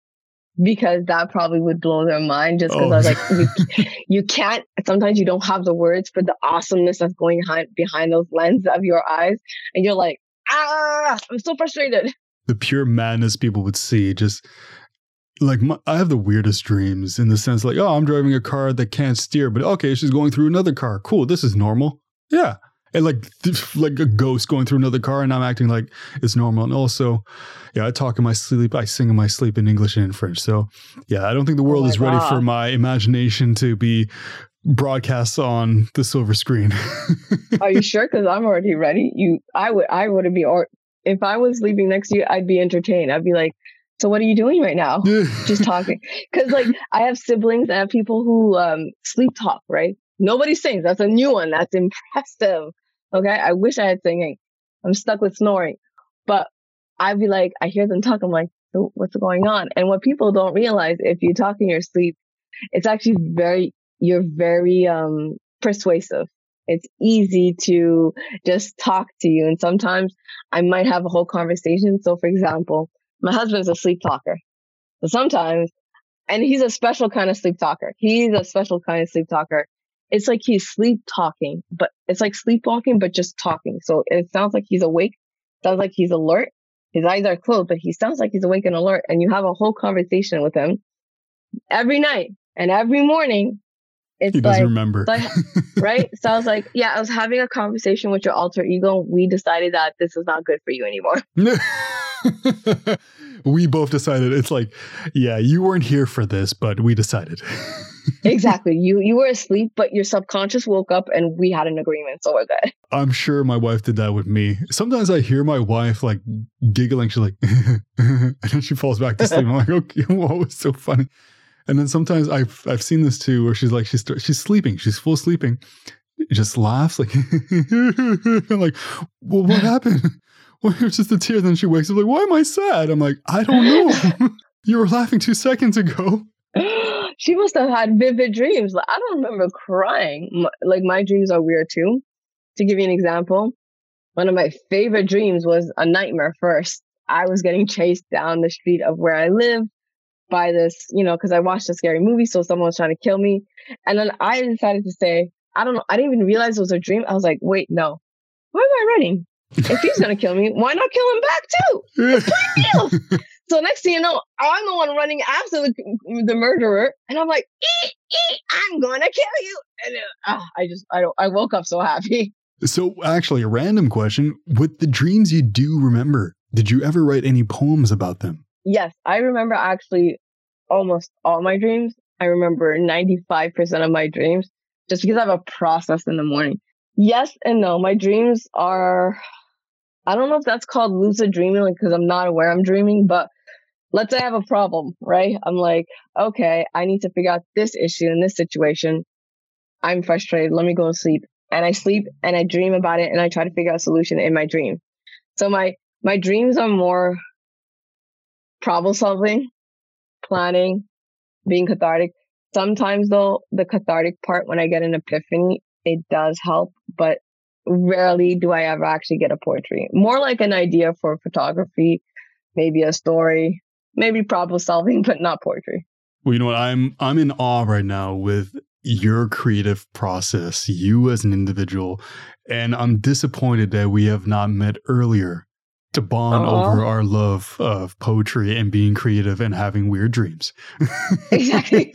Because that probably would blow their mind just because Oh. I was like, you, [laughs] you can't, sometimes you don't have the words for the awesomeness that's going behind, behind those lenses of your eyes. And you're like, ah, I'm so frustrated. the pure madness people would see just like my, i have the weirdest dreams in the sense like oh i'm driving a car that can't steer but okay she's going through another car cool this is normal yeah and like like a ghost going through another car and i'm acting like it's normal and also yeah i talk in my sleep i sing in my sleep in english and in french so yeah i don't think the world my is ready for my imagination to be broadcast on the silver screen [laughs] Are you sure? Because I'm already ready. You, I would, I would be, or if I was sleeping next to you, I'd be entertained. I'd be like, so what are you doing right now? [laughs] just talking. Because like I have siblings, I have people who um sleep talk, right? Nobody sings. That's a new one. That's impressive. Okay. I wish I had singing. I'm stuck with snoring. But I'd be like, I hear them talk. I'm like, so what's going on? And what people don't realize, if you talk in your sleep, it's actually very, you're very um persuasive. It's easy to just talk to you. And sometimes I might have a whole conversation. So for example, my husband's a sleep talker. So sometimes, and he's a special kind of sleep talker. He's a special kind of sleep talker. It's like he's sleep talking, but it's like sleepwalking, but just talking. So it sounds like he's awake, sounds like he's alert, his eyes are closed, but he sounds like he's awake and alert. And you have a whole conversation with him every night and every morning. It's he doesn't like, remember. like, [laughs] right? So I was like, yeah, I was having a conversation with your alter ego. We decided that this is not good for you anymore. [laughs] [laughs] we both decided it's like, yeah, you weren't here for this, but we decided. [laughs] exactly. You you were asleep, but your subconscious woke up and we had an agreement, so we're good. I'm sure my wife did that with me. Sometimes I hear my wife like giggling, she's like [laughs] and then she falls back to sleep. I'm like, [laughs] okay, whoa, it's so funny. And then sometimes I've I've seen this too, where she's like she's she's sleeping, she's full sleeping, just laughs like like, well, what happened? Well, it was just a tear. Then she wakes up like, why am I sad? I'm like, I don't know. you were laughing two seconds ago. She must have had vivid dreams. Like, I don't remember crying. Like my dreams are weird too. To give you an example, one of my favorite dreams was a nightmare. First, I was getting chased down the street of where I live by this, you know, because I watched a scary movie, so someone was trying to kill me. And then I decided to say, I don't know, I didn't even realize it was a dream. I was like, wait, no. Why am I running? if he's gonna kill me, why not kill him back too? It's. [laughs] so next thing you know, I'm the one running after the, the murderer, and I'm like, ee, ee, I'm gonna kill you. And uh, ah, I just, I don't, I woke up so happy. So actually, a random question: With the dreams you do remember, did you ever write any poems about them? Yes, I remember actually almost all my dreams. I remember 95% of my dreams just because I have a process in the morning. Yes and no. My dreams are I don't know if that's called lucid dreaming, like, because I'm not aware I'm dreaming, but let's say I have a problem, right? I'm like, okay, I need to figure out this issue in this situation. I'm frustrated. Let me go to sleep. And I sleep and I dream about it and I try to figure out a solution in my dream. So my, my dreams are more problem solving, planning, being cathartic. Sometimes though, the cathartic part, when I get an epiphany, it does help, but rarely do I ever actually get a poetry. More like an idea for photography, maybe a story, maybe problem solving, but not poetry. Well, you know what? I'm I'm in awe right now with your creative process, you as an individual, and I'm disappointed that we have not met earlier to bond uh-huh. over our love of poetry and being creative and having weird dreams. exactly.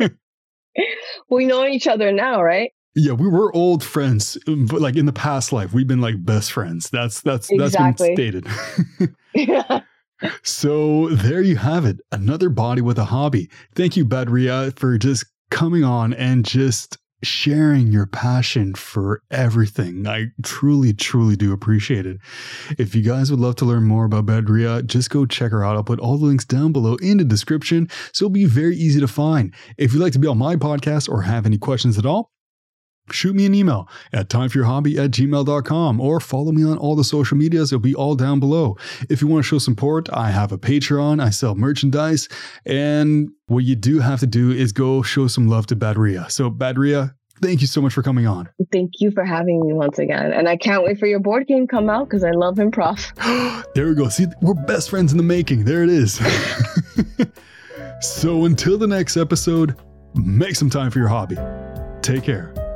[laughs] we know each other now, right? Yeah, we were old friends, but like in the past life, we've been like best friends. That's that's exactly. that's been stated. [laughs] [laughs] yeah. So there you have it, another body with a hobby. Thank you, Badriya, for just coming on and just sharing your passion for everything. I truly, truly do appreciate it. If you guys would love to learn more about Badriya, just go check her out. I'll put all the links down below in the description, so it'll be very easy to find. If you'd like to be on my podcast or have any questions at all, shoot me an email at timeforyourhobby at gmail.com or follow me on all the social medias. It'll be all down below. If you want to show support, I have a Patreon, I sell merchandise, and what you do have to do is go show some love to Badriya. So, Badriya, thank you so much for coming on. Thank you for having me once again. And I can't wait for your board game to come out because I love improv. [gasps] [gasps] there we go. See, we're best friends in the making. There it is. [laughs] so until the next episode, make some time for your hobby. Take care.